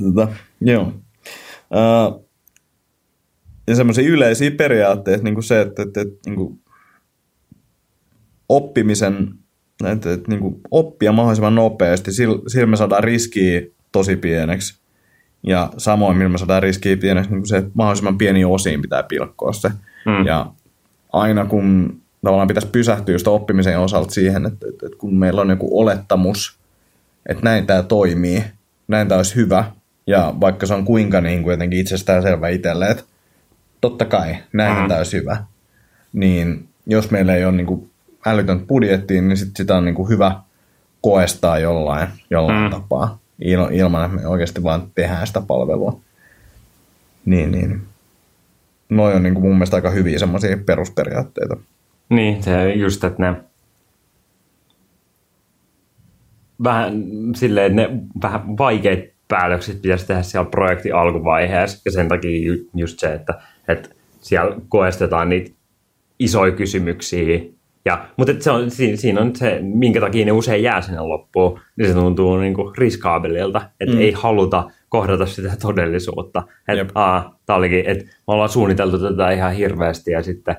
Tota, joo. Uh, ja semmoisia yleisiä periaatteita, niin kuin se, että, että, että niin kuin oppimisen, että, että niin kuin oppia mahdollisimman nopeasti, sillä, sillä me saadaan riskiä tosi pieneksi. Ja samoin, millä me saadaan riskiä pieneksi, niin kuin se, että mahdollisimman pieni osiin pitää pilkkoa se. Mm. Ja aina kun tavallaan pitäisi pysähtyä just oppimisen osalta siihen, että, että, että kun meillä on joku olettamus, että näin tämä toimii, näin tämä olisi hyvä, ja vaikka se on kuinka niin kuin jotenkin itsestäänselvä itselle, että totta kai, näin Mm. mm. tämä olisi hyvä, niin jos meillä ei ole niin kuin älytöntä budjettia, niin sit sitä on niin kuin hyvä koestaa jollain, jollain Mm. tapaa, il- ilman että me oikeasti vaan tehdään sitä palvelua. Niin, niin. Noi on niin kuin mun mielestä aika hyviä semmoisia perusperiaatteita. Niin, se just, että ne vähän silleen, että ne vähän vaikeat päätökset pitäisi tehdä siellä projektin alkuvaiheessa ja sen takia ju- just se, että, että siellä koestetaan niitä isoja kysymyksiä. Ja, mutta se on, siinä, on se, minkä takia ne usein jää sinne loppuun, niin se tuntuu niin kuin riskaabelilta, että mm. ei haluta kohdata sitä todellisuutta. Että tää olikin, että me ollaan suunniteltu tätä ihan hirveästi ja sitten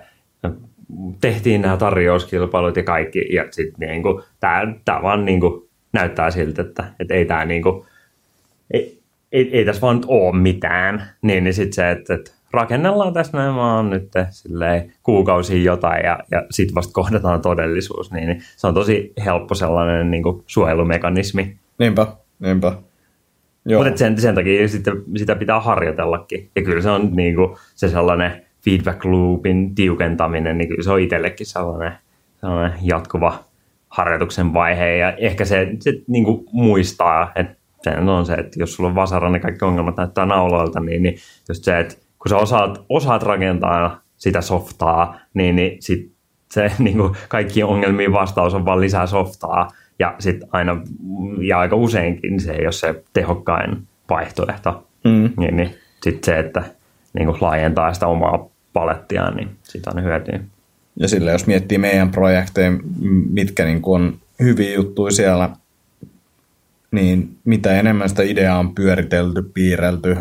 tehtiin nämä tarjouskilpailut ja kaikki, ja sitten niinku, tämä vaan niinku, näyttää siltä, että, että ei tämä niinku, ei, ei, ei tässä vaan ole mitään. Niin, niin sitten se, että, että rakennellaan tässä näin vaan nyt silleen, kuukausia jotain ja, ja sitten vasta kohdataan todellisuus, niin, niin se on tosi helppo sellainen niinku, suojelumekanismi. Niinpä, niinpä. Joo. Mutta sen, sen takia sitten, sitä pitää harjoitellakin. Ja kyllä se on niinku, se sellainen feedback loopin tiukentaminen, niin kyllä se on itsellekin sellainen, sellainen jatkuva harjoituksen vaihe. Ja ehkä se, se niinku muistaa, että se on se, että jos sulla on vasara, niin kaikki ongelmat näyttää nauloilta, niin, niin just se, että kun sä osaat, osaat rakentaa sitä softaa, niin, niin sit se [laughs] niin kuin kaikkien ongelmiin vastaus on vaan lisää softaa. Ja sitten aina, ja aika useinkin se ei ole se tehokkain vaihtoehto. Mm. Niin, niin sitten se, että niin kuin laajentaa sitä omaa palettia, niin siitä on hyötyä. Ja sille jos miettii meidän projekteja, mitkä niin kuin on hyviä juttuja siellä, niin mitä enemmän sitä ideaa on pyöritelty, piirrelty,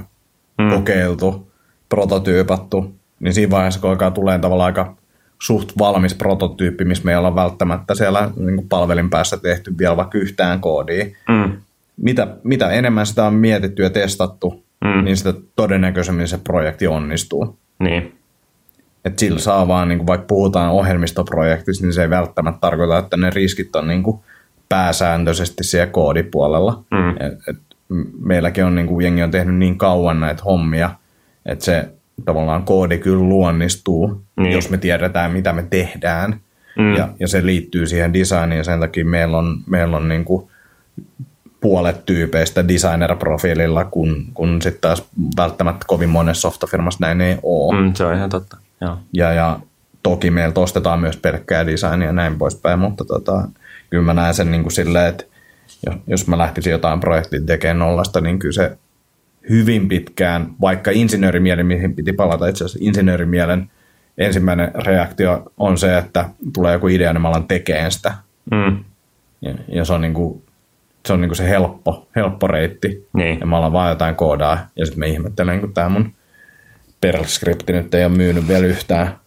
mm. kokeiltu, prototyypattu, niin siinä vaiheessa, kun alkaa tulee tavallaan aika suht valmis prototyyppi, missä me ei olla välttämättä siellä niin kuin palvelin päässä tehty vielä vaikka yhtään koodia. Mm. Mitä, mitä enemmän sitä on mietitty ja testattu, mm. niin sitä todennäköisemmin se projekti onnistuu. Niin. Et sillä saa vaan, niin kuin vaikka puhutaan ohjelmistoprojektista, niin se ei välttämättä tarkoita, että ne riskit on niin kuin pääsääntöisesti siellä koodipuolella. Mm. Et, et meilläkin on, niin kuin jengi on tehnyt niin kauan näitä hommia, että se tavallaan koodi kyllä luonnistuu, niin. jos me tiedetään, mitä me tehdään. Mm. Ja, ja se liittyy siihen designiin, ja sen takia meillä on, meillä on niin kuin puolet tyypeistä designer-profiililla, kun, kun sitten taas välttämättä kovin monessa softafirmassa näin ei ole. Mm, se on ihan totta. Joo. Ja, ja toki meiltä ostetaan myös pelkkää designia ja näin poispäin, mutta tota, kyllä mä näen sen niin kuin silleen, että jos, jos mä lähtisin jotain projektia tekemään nollasta, niin kyllä se hyvin pitkään, vaikka insinöörimielen, mihin piti palata itse asiassa insinöörimielen ensimmäinen reaktio on se, että tulee joku idea, niin mä alan tekemään sitä. Mm. Ja, ja, se on, niin kuin, se, on niin kuin se helppo, helppo reitti. Niin. Ja mä alan vaan jotain koodaa. Ja sitten mä ihmettelen, kun tämä mun Perl-skripti nyt ei ole myynyt vielä yhtään.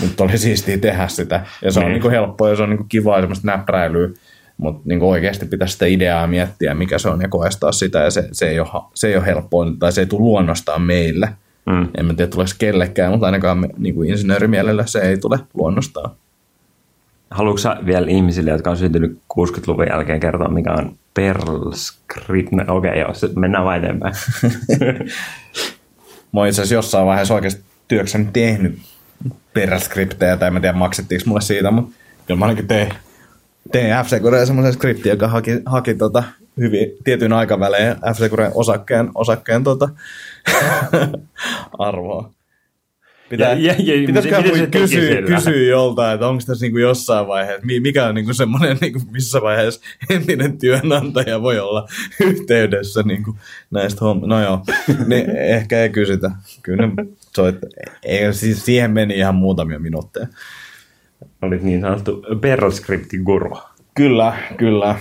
Mutta oli siistiä tehdä sitä. Ja se niin. on niin kuin helppoa ja se on niin kuin kivaa semmoista näppäilyä. Mutta niin oikeasti pitäisi sitä ideaa miettiä, mikä se on, ja koestaa sitä, ja se, se, ei, ole, se ei ole helppoa, tai se ei tule luonnostaan meille. Mm. En mä tiedä, tuleeko kellekään, mutta ainakaan me, niin kuin insinöörimielellä se ei tule luonnostaan. Haluatko vielä ihmisille, jotka on syntynyt 60-luvun jälkeen kertoa, mikä on Perl Script? Okei, okay, joo, mennään vain eteenpäin. [laughs] mä oon itse asiassa jossain vaiheessa oikeasti työkseni tehnyt Perl-skriptejä, tai en tiedä maksettiinko mulle siitä, mutta kyllä mä ainakin tein tein f semmoisen skriptin, joka haki, haki tota, hyvin tietyn aikavälein f osakkeen, osakkeen tota, [laughs] arvoa. Pitää, ja, ja, ja, pitäisikö kysyä, kysyä joltain, että onko tässä niinku jossain vaiheessa, mikä on niinku semmoinen, niinku, missä vaiheessa entinen työnantaja voi olla yhteydessä niinku näistä hommista. No joo, niin ehkä ei kysytä. Kyllä ne soit, ei, siis siihen meni ihan muutamia minuutteja. Olit niin sanottu Perl-skriptin guru. Kyllä, kyllä.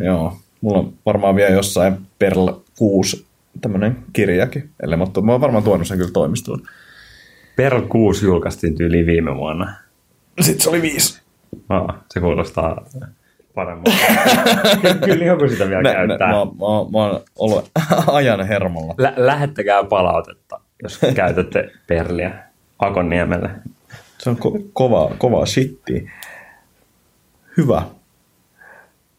Joo. Mulla on varmaan vielä jossain Perl 6 tämmöinen kirjakin. Eli mä, mä oon varmaan tuonut sen kyllä toimistoon. Perl 6 julkaistiin tyyli viime vuonna. Sitten se oli viisi. Aa, se kuulostaa paremmin. [laughs] kyllä joku sitä vielä nä, käyttää. Nä, mä, mä, mä oon ollut [laughs] ajan hermolla. Lä, lähettäkää palautetta, jos [laughs] käytätte Perliä Akonniemelle. Se on ko- kova, kova shitti. Hyvä.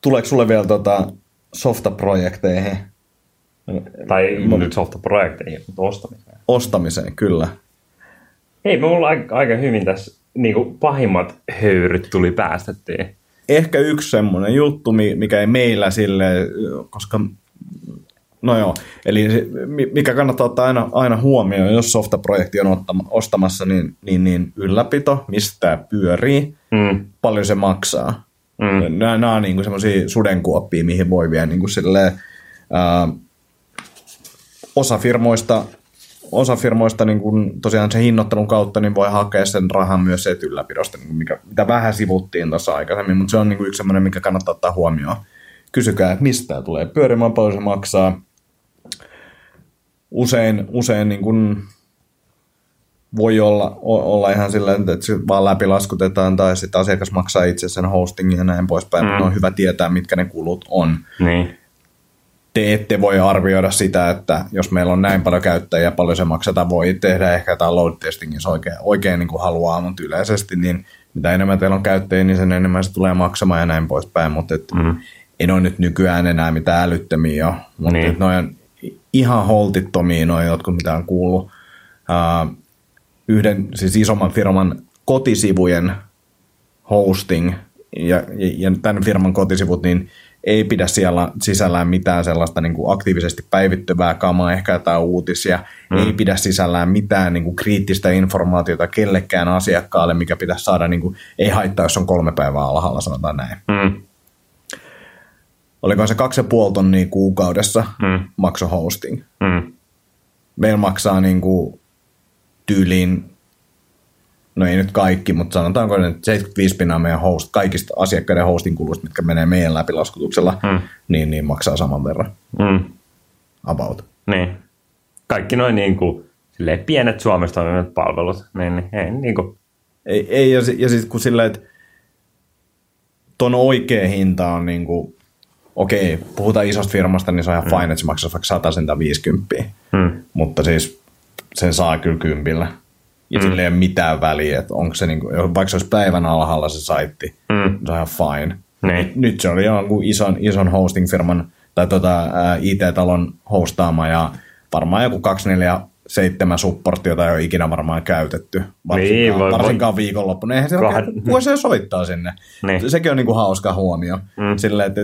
Tuleeko sulle vielä tota softaprojekteihin? Tai Mä... nyt softaprojekteihin, mutta ostamiseen. Ostamiseen, kyllä. Hei, me ollaan aika, aika hyvin tässä, niin kuin pahimmat höyryt tuli päästettiin. Ehkä yksi semmoinen juttu, mikä ei meillä sille, koska No joo, eli mikä kannattaa ottaa aina, aina huomioon, jos softaprojekti on ottama, ostamassa, niin, niin, niin ylläpito, mistä tämä pyörii, mm. paljon se maksaa. Mm. Nämä, nämä on niin semmoisia sudenkuoppia, mihin voi vielä niin kuin silleen, ää, osa firmoista, osa firmoista niin kuin tosiaan sen hinnoittelun kautta niin voi hakea sen rahan myös se ylläpidosta, niin mikä, mitä vähän sivuttiin tuossa aikaisemmin, mutta se on niin kuin yksi semmoinen, mikä kannattaa ottaa huomioon. Kysykää, että mistä tämä tulee pyörimään, paljon se maksaa, usein, usein niin kuin voi olla, olla ihan sillä, että se vaan läpi laskutetaan tai sitten asiakas maksaa itse sen hostingin ja näin poispäin. Mm. On hyvä tietää, mitkä ne kulut on. Niin. Te ette voi arvioida sitä, että jos meillä on näin paljon käyttäjiä, paljon se maksetaan, voi tehdä ehkä jotain load testingissa oikein, oikein niin kuin haluaa, mutta yleisesti niin mitä enemmän teillä on käyttäjiä, niin sen enemmän se tulee maksamaan ja näin poispäin, mutta et, mm. ei ole nyt nykyään enää mitään älyttömiä jo, mutta niin. noin ihan holtittomia noin jotkut, mitä on kuullut. Uh, yhden siis isomman firman kotisivujen hosting ja, ja, ja tämän firman kotisivut, niin ei pidä siellä sisällään mitään sellaista niin kuin aktiivisesti päivittyvää kamaa, ehkä jotain uutisia, mm. ei pidä sisällään mitään niin kuin kriittistä informaatiota kellekään asiakkaalle, mikä pitäisi saada, niin kuin, ei haittaa, jos on kolme päivää alhaalla, sanotaan näin. Mm oliko se kaksi ja puoli tonnia kuukaudessa mm. makso hosting. Mm. Meillä maksaa niin kuin tyyliin no ei nyt kaikki, mutta sanotaanko nyt 75 pinnaa meidän host, kaikista asiakkaiden hostin kuluista, mitkä menee meidän läpilaskutuksella, Mm. niin, niin maksaa saman verran. Mm. About. Niin. Kaikki noin niin kuin, silleen pienet Suomesta toimivat palvelut, niin, niin, ei, niin kuin, Ei, ei ja, ja sitten kun silleen, että ton oikea hinta on niin kuin, okei, puhutaan isosta firmasta, niin se on ihan fine, että se maksaa vaikka 100 tai 50. mm. Mutta siis sen saa kyllä kympillä. Ja mm. sillä ei ole mitään väliä, että onko se, niinku, vaikka se olisi päivän alhaalla se saitti, Mm. se on ihan fine. Niin. Nyt se oli jonkun ison, ison hosting-firman tai tota, IT-talon hostaama ja varmaan joku 247 supportti, jota ei ole ikinä varmaan käytetty. Varsinkaan, Niin, voi- varsinkaan viikonloppuna. Eihän siellä Kahden- Kahd... kuka se soittaa sinne. Niin. Sekin on niinku hauska huomio. Mm. Silleen, että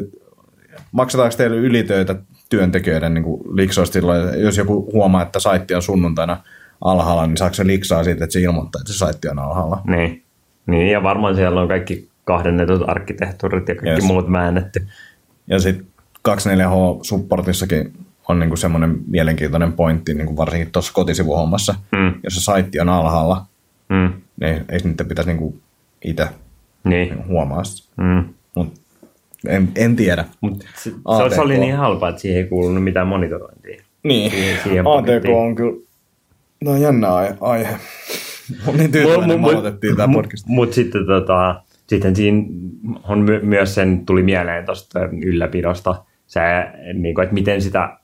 maksetaanko teille ylitöitä työntekijöiden niin liksoista silloin, jos joku huomaa, että saitti on sunnuntaina alhaalla, niin saako se liksaa siitä, että se ilmoittaa, että se saitti on alhaalla. Niin. niin, ja varmaan siellä on kaikki kahdennetut arkkitehtuurit ja kaikki Yes. muut väännetty. Ja sitten 24H-supportissakin on niinku semmoinen mielenkiintoinen pointti, niinku varsinkin tuossa kotisivuhommassa, Mm. jos se saitti on alhaalla, Mm. niin ei niitä pitäisi niinku itse Niin. huomaa sitä. Mm. Mut en, en tiedä. Mut se, se, ATK. se, oli niin halpa, että siihen ei kuulunut mitään monitorointia. Niin, Siihen- siihen ATK pakettiin. on kyllä, no jännä ai- aihe. [laughs] Mä niin tyytyväinen, me aloitettiin tämä podcast. Mutta sitten tota, sitten siinä on my, myös sen tuli mieleen tuosta ylläpidosta se, niin kuin, että miten sitä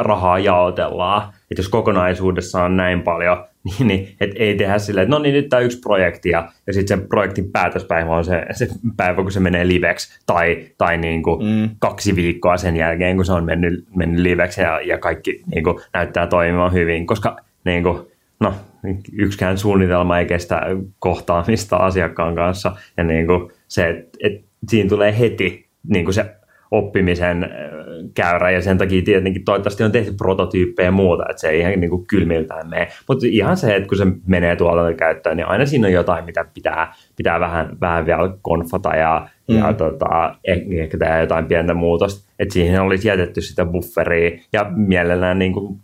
rahaa jaotellaan. Että jos kokonaisuudessa on näin paljon, [laughs] niin, niin et ei tehdä silleen, että no niin nyt tämä yksi projekti ja, ja sitten sen projektin päätöspäivä on se, se päivä, kun se menee liveksi tai, tai niin kuin Mm. kaksi viikkoa sen jälkeen, kun se on mennyt, mennyt liveksi ja, ja kaikki niin kuin, näyttää toimimaan hyvin, koska niin kuin, no, yksikään suunnitelma ei kestä kohtaamista asiakkaan kanssa ja niin kuin, se, että et, siinä tulee heti niin kuin se oppimisen äh, käyrä ja sen takia tietenkin toivottavasti on tehty prototyyppejä ja muuta, että se ei ihan niin kuin kylmiltään mene. Mutta ihan se, että kun se menee tuotantokäyttöön, niin aina siinä on jotain, mitä pitää, pitää vähän, vähän vielä konfata ja, mm. ja tota, eh- ehkä tehdä jotain pientä muutosta, että siihen olisi jätetty sitä bufferia ja mielellään niin kuin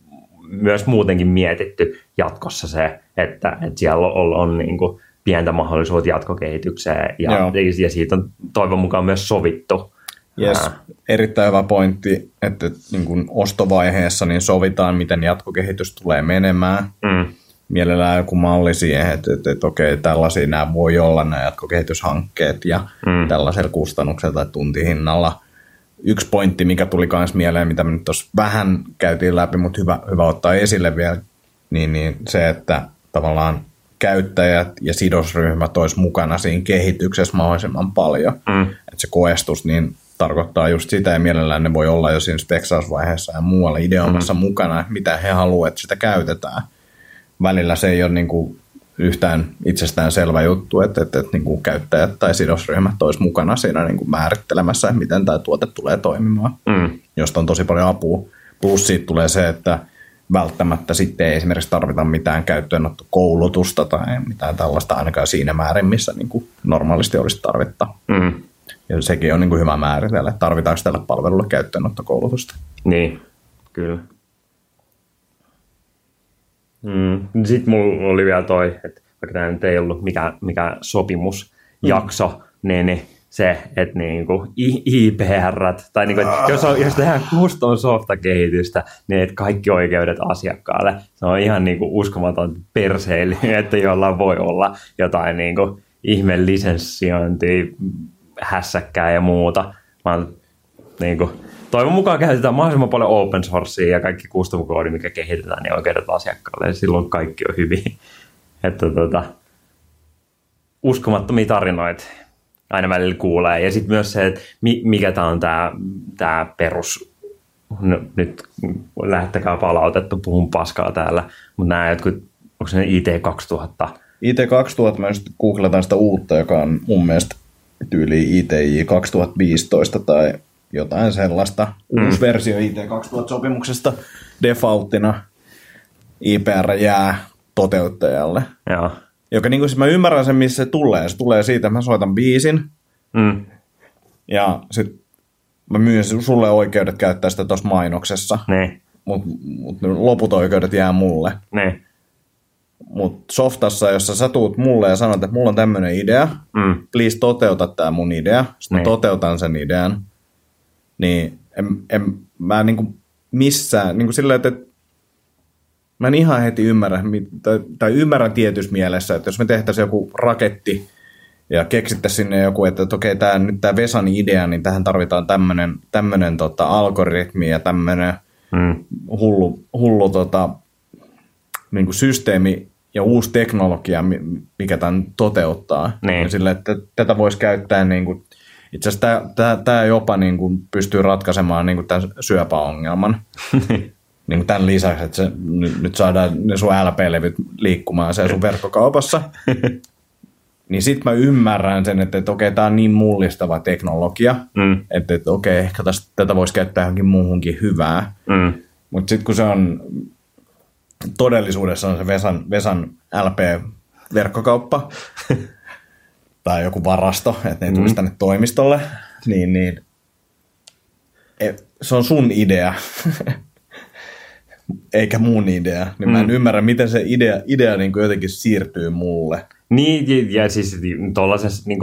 myös muutenkin mietitty jatkossa se, että, että siellä on, on niin kuin pientä mahdollisuutta jatkokehitykseen ja, Joo. ja siitä on toivon mukaan myös sovittu. Yes, Ää, erittäin hyvä pointti, että niin kun ostovaiheessa niin sovitaan, miten jatkokehitys tulee menemään. Mm, Mielellään joku malli siihen, että, että, että okei, tällaisia nämä voi olla nämä jatkokehityshankkeet ja mm. tällaisella kustannuksella tai tuntihinnalla. Yksi pointti, mikä tuli myös mieleen, mitä me nyt tuossa vähän käytiin läpi, mutta hyvä, hyvä ottaa esille vielä, niin, niin se, että tavallaan käyttäjät ja sidosryhmät olisi mukana siinä kehityksessä mahdollisimman paljon. mm, Että se koestus niin tarkoittaa just sitä, ja mielellään ne voi olla jo siinä speksausvaiheessa ja muualla ideoimassa mm. mukana, mitä he haluavat, että sitä käytetään. Välillä se ei ole niin kuin yhtään itsestään selvä juttu, että, että, että niin kuin käyttäjät tai sidosryhmät olisi mukana siinä niin kuin määrittelemässä, että miten tämä tuote tulee toimimaan, mm, josta on tosi paljon apua. Plus siitä tulee se, että välttämättä sitten ei esimerkiksi tarvita mitään käyttöönottokoulutusta tai mitään tällaista ainakaan siinä määrin, missä niin kuin normaalisti olisi tarvetta. mm. Ja sekin on niin kuin hyvä määritellä, että tarvitaanko tällä palvelulla käyttöönottokoulutusta. Niin, kyllä. Mm. Sitten mulla oli vielä toi, että vaikka tämä nyt ei ollut mikä, mikä sopimusjakso, mm. niin, niin se, että niinku I- IPR, tai niinku, että jos, on, jos tehdään custom softa-kehitystä, niin että kaikki oikeudet asiakkaalle, se on ihan niinku uskomaton perseily, [laughs] että jollain voi olla jotain niinku ihme lisenssiointia, hässäkkää ja muuta. Oon niin kuin, toivon mukaan käytetään mahdollisimman paljon open sourcea ja kaikki custom koodi, mikä kehitetään, niin oikeudet asiakkaalle ja silloin kaikki on hyvin. [laughs] Että tota, uskomattomia tarinoita aina välillä kuulee. Ja sitten myös se, että mi- mikä tämä on tämä tää perus, no, nyt lähtekää palautetta, puhun paskaa täällä, mutta nämä jotkut, onko se IT 2000, IT 2000, mä just googletan sitä uutta, joka on mun mielestä tyyli ITI 2015 tai jotain sellaista. Uusi versio IT 2000-sopimuksesta defaulttina IPR jää toteuttajalle. joo, Joka niin kuin, siis mä ymmärrän sen, missä se tulee. Se tulee siitä, että mä soitan biisin. Mm, ja sit mä myyn sulle oikeudet käyttää sitä tuossa mainoksessa, niin, mutta mut loput oikeudet jää mulle. niin, Mutta softassa, jossa sä tuut mulle ja sanot, että mulla on tämmöinen idea, Mm. please toteuta tämä mun idea, sitten Niin. toteutan sen idean, niin en, en, mä en niinku missään, niinku silleen, että et- mä en ihan heti ymmärrä, tai, tai ymmärrän tietyssä mielessä, että jos me tehtäisiin joku raketti ja keksittäisiin sinne joku, että, että okei, tää, nyt tämä Vesan idea, niin tähän tarvitaan tämmöinen tämmönen, tota, algoritmi ja tämmöinen Mm. hullu, hullu tota, niin kuin systeemi ja uusi teknologia, mi- mikä tämän toteuttaa. Niin. Ja sille, että tätä voisi käyttää, niin kuin, itse asiassa tämä, tämä jopa niin kuin pystyy ratkaisemaan niin kuin tämän syöpäongelman. niin [laughs] kuin tämän lisäksi, että se, nyt, nyt saadaan ne sun LP-levyt liikkumaan se sun verkkokaupassa. [laughs] niin sit mä ymmärrän sen, että, että okei, tämä on niin mullistava teknologia, Mm. että, että okei, ehkä tästä, tätä voisi käyttää johonkin muuhunkin hyvää. Mm. Mutta sitten kun se on todellisuudessa on se Vesan, Vesan LP-verkkokauppa [laughs] tai joku varasto, että ne ei tulisi tänne toimistolle, niin, niin e, se on sun idea, [laughs] eikä mun idea. Niin mä en Mm. ymmärrä, miten se idea, idea niin kuin jotenkin siirtyy mulle. Niin, ja, siis tuollaisessa niin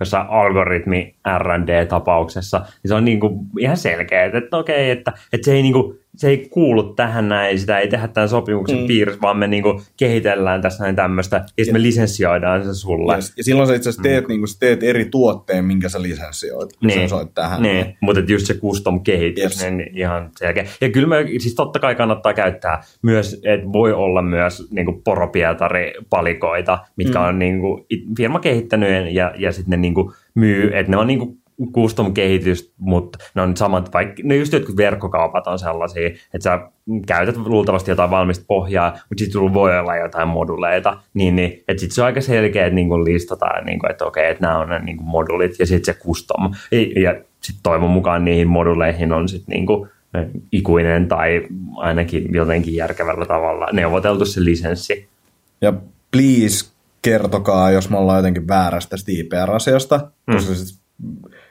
jossain algoritmi R&D-tapauksessa, niin se on niin kuin ihan selkeä, että, että okei, että, että se, ei, niin kuin, se ei kuulu tähän näin, sitä ei tehdä tämän sopimuksen Mm. mm. piirissä, vaan me niin kuin kehitellään tässä näin tämmöistä, ja sitten me lisenssioidaan se sulle. Yes. Ja silloin sä itse asiassa teet, niin kuin, sä teet eri tuotteen, minkä sä lisenssioit. Niin. Sä soit tähän. Niin, mutta just se custom kehitys, Yes. niin ihan selkeä. Ja kyllä me, siis totta kai kannattaa käyttää myös, että voi olla myös niin kuin poropietari-palikoita, mitkä Mm. mm. on niin kuin, firma kehittänyt ja, ja sitten ne niin kuin myy, että ne on niin kuin custom kehitys, mutta ne on samat, vaikka ne just jotkut verkkokaupat on sellaisia, että sä käytät luultavasti jotain valmista pohjaa, mutta sitten sulla voi olla jotain moduleita, niin, niin että sitten se on aika selkeä, että niin kuin listataan, niin kuin, että okei, että nämä on ne niin kuin modulit ja sitten se custom. Ja, ja sitten toivon mukaan niihin moduleihin on sitten niin kuin ikuinen tai ainakin jotenkin järkevällä tavalla neuvoteltu se lisenssi. Ja please kertokaa, jos me ollaan jotenkin väärästä tästä IPR-asiasta, mm. koska siis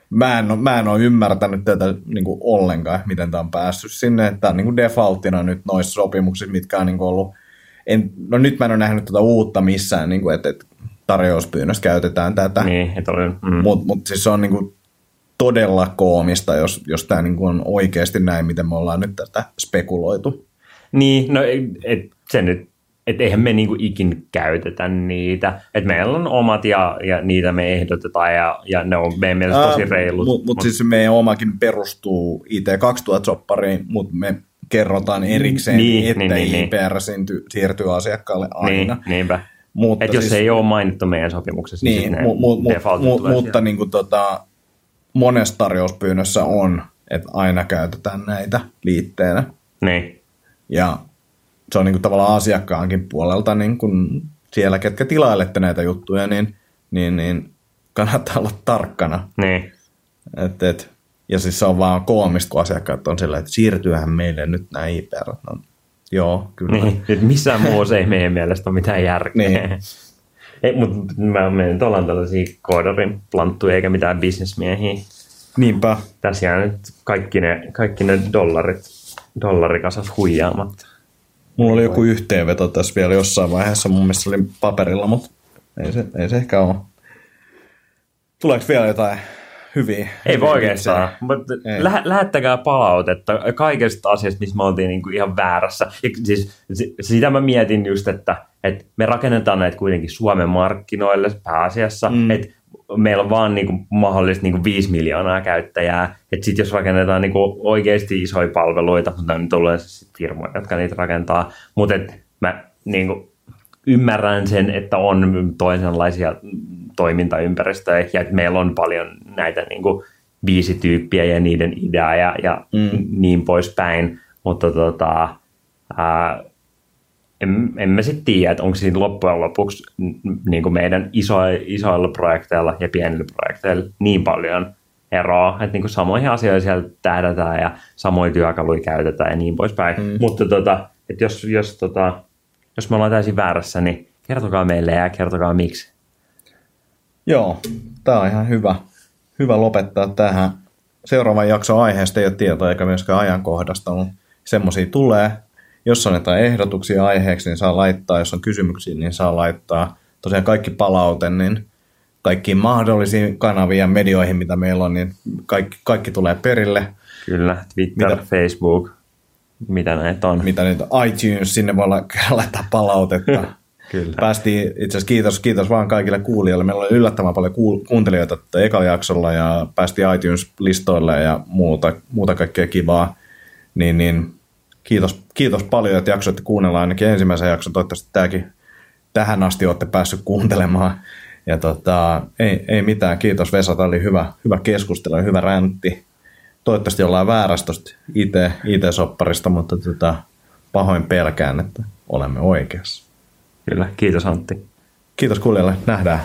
mä en, oo- mä en ole ymmärtänyt tätä niin kuin ollenkaan, miten tämä on päässyt sinne, että tämä on niin kuin defaultina nyt noissa sopimuksissa, mitkä on niin kuin ollut, en, no nyt mä en ole nähnyt tuota uutta missään, niin kuin, että, että tarjouspyynnössä käytetään tätä, Niin, mm. mutta mut siis se on niin kuin todella koomista, jos, jos tämä niin kuin on oikeasti näin, miten me ollaan nyt tätä spekuloitu. Niin, no et, se nyt, että eihän me niinku ikin käytetä niitä. Et meillä on omat ja, ja niitä me ehdotetaan ja, ja ne on meidän mielestä tosi reilut. Mutta mut siis meidän omakin perustuu IT2000-soppariin, mutta me kerrotaan erikseen, Niin, että niin, niin, niin. IPR siirtyy, siirtyy asiakkaalle aina. niin, niinpä. Mutta Et jos siis- se ei ole mainittu meidän sopimuksessa, niin, Niin, niin mu, mu, mu, mu, mutta niin kuin tota, monessa tarjouspyynnössä on, että aina käytetään näitä liitteenä. Niin, Ja se on niin kuin tavallaan asiakkaankin puolelta niin kuin siellä, ketkä tilailette näitä juttuja, niin, niin, niin kannattaa olla tarkkana. niin. Et, et, ja siis se on vaan koomista, kun asiakkaat on sillä, että siirtyyhän meille nyt nämä IPR. No, joo, kyllä. niin. Et missään muussa ei meidän mielestä ole mitään järkeä. Niin. [laughs] Ei, mutta mä menen ollaan tällaisia koodarin planttuja eikä mitään bisnesmiehiä. Niinpä. Tässä jää nyt kaikki ne, kaikki ne dollarit, dollarikasat huijaamatta. Mulla oli joku yhteenveto tässä vielä jossain vaiheessa, mun mielestä se oli paperilla, mutta ei se, ei se ehkä ole. Tuleeko vielä jotain hyviä? Ei hyviä voi oikeastaan, mutta lä- lähettäkää palautetta kaikesta asiasta, missä me oltiin niinku ihan väärässä. Ja siis, si- sitä mä mietin just, että, että me rakennetaan näitä kuitenkin Suomen markkinoille pääasiassa, mm. että meillä on vaan niinku mahdollisesti niinku 5 miljoonaa käyttäjää, että sitten jos rakennetaan niinku oikeasti isoja palveluita, mutta nyt tulee sit firmoja, jotka niitä rakentaa, mutta mä niinku ymmärrän sen, että on toisenlaisia toimintaympäristöjä ja että meillä on paljon näitä niin kuin viisi tyyppiä ja niiden ideaa ja, ja mm. niin poispäin, mutta tota, ää, en, en mä sitten tiedä, että onko siinä loppujen lopuksi niin kuin meidän iso, isoilla projekteilla ja pienillä projekteilla niin paljon eroa, että niin kuin samoihin asioihin siellä tähdätään ja samoja työkaluja käytetään ja niin poispäin. Mm. Mutta tota, että jos, jos, tota, jos me ollaan täysin väärässä, niin kertokaa meille ja kertokaa miksi. Joo, tää on ihan hyvä, hyvä lopettaa tähän. Seuraavan jakson aiheesta ei ole tietoa eikä myöskään ajankohdasta, mutta semmoisia tulee. Jos on jotain ehdotuksia aiheeksi, niin saa laittaa. Jos on kysymyksiä, niin saa laittaa. Tosiaan kaikki palaute, niin kaikkiin mahdollisiin kanaviin ja medioihin, mitä meillä on, niin kaikki, kaikki tulee perille. Kyllä, Twitter, mitä, Facebook, mitä näitä on. Mitä niitä iTunes, sinne voi [laughs] laittaa palautetta. [laughs] Kyllä. Päästiin, itse asiassa kiitos, kiitos vaan kaikille kuulijoille. Meillä oli yllättävän paljon kuuntelijoita ekalla jaksolla ja päästiin iTunes-listoille ja muuta, muuta kaikkea kivaa. Niin, niin kiitos, kiitos paljon, että jaksoitte kuunnella ainakin ensimmäisen jakson. Toivottavasti tämäkin tähän asti olette päässyt kuuntelemaan. Ja tota, ei, ei mitään, kiitos Vesa, tämä oli hyvä, hyvä keskustelu ja hyvä räntti. Toivottavasti ollaan väärässä tuosta IT, IT-sopparista, mutta tota, pahoin pelkään, että olemme oikeassa. Kyllä, kiitos Antti. Kiitos kuulijalle, nähdään.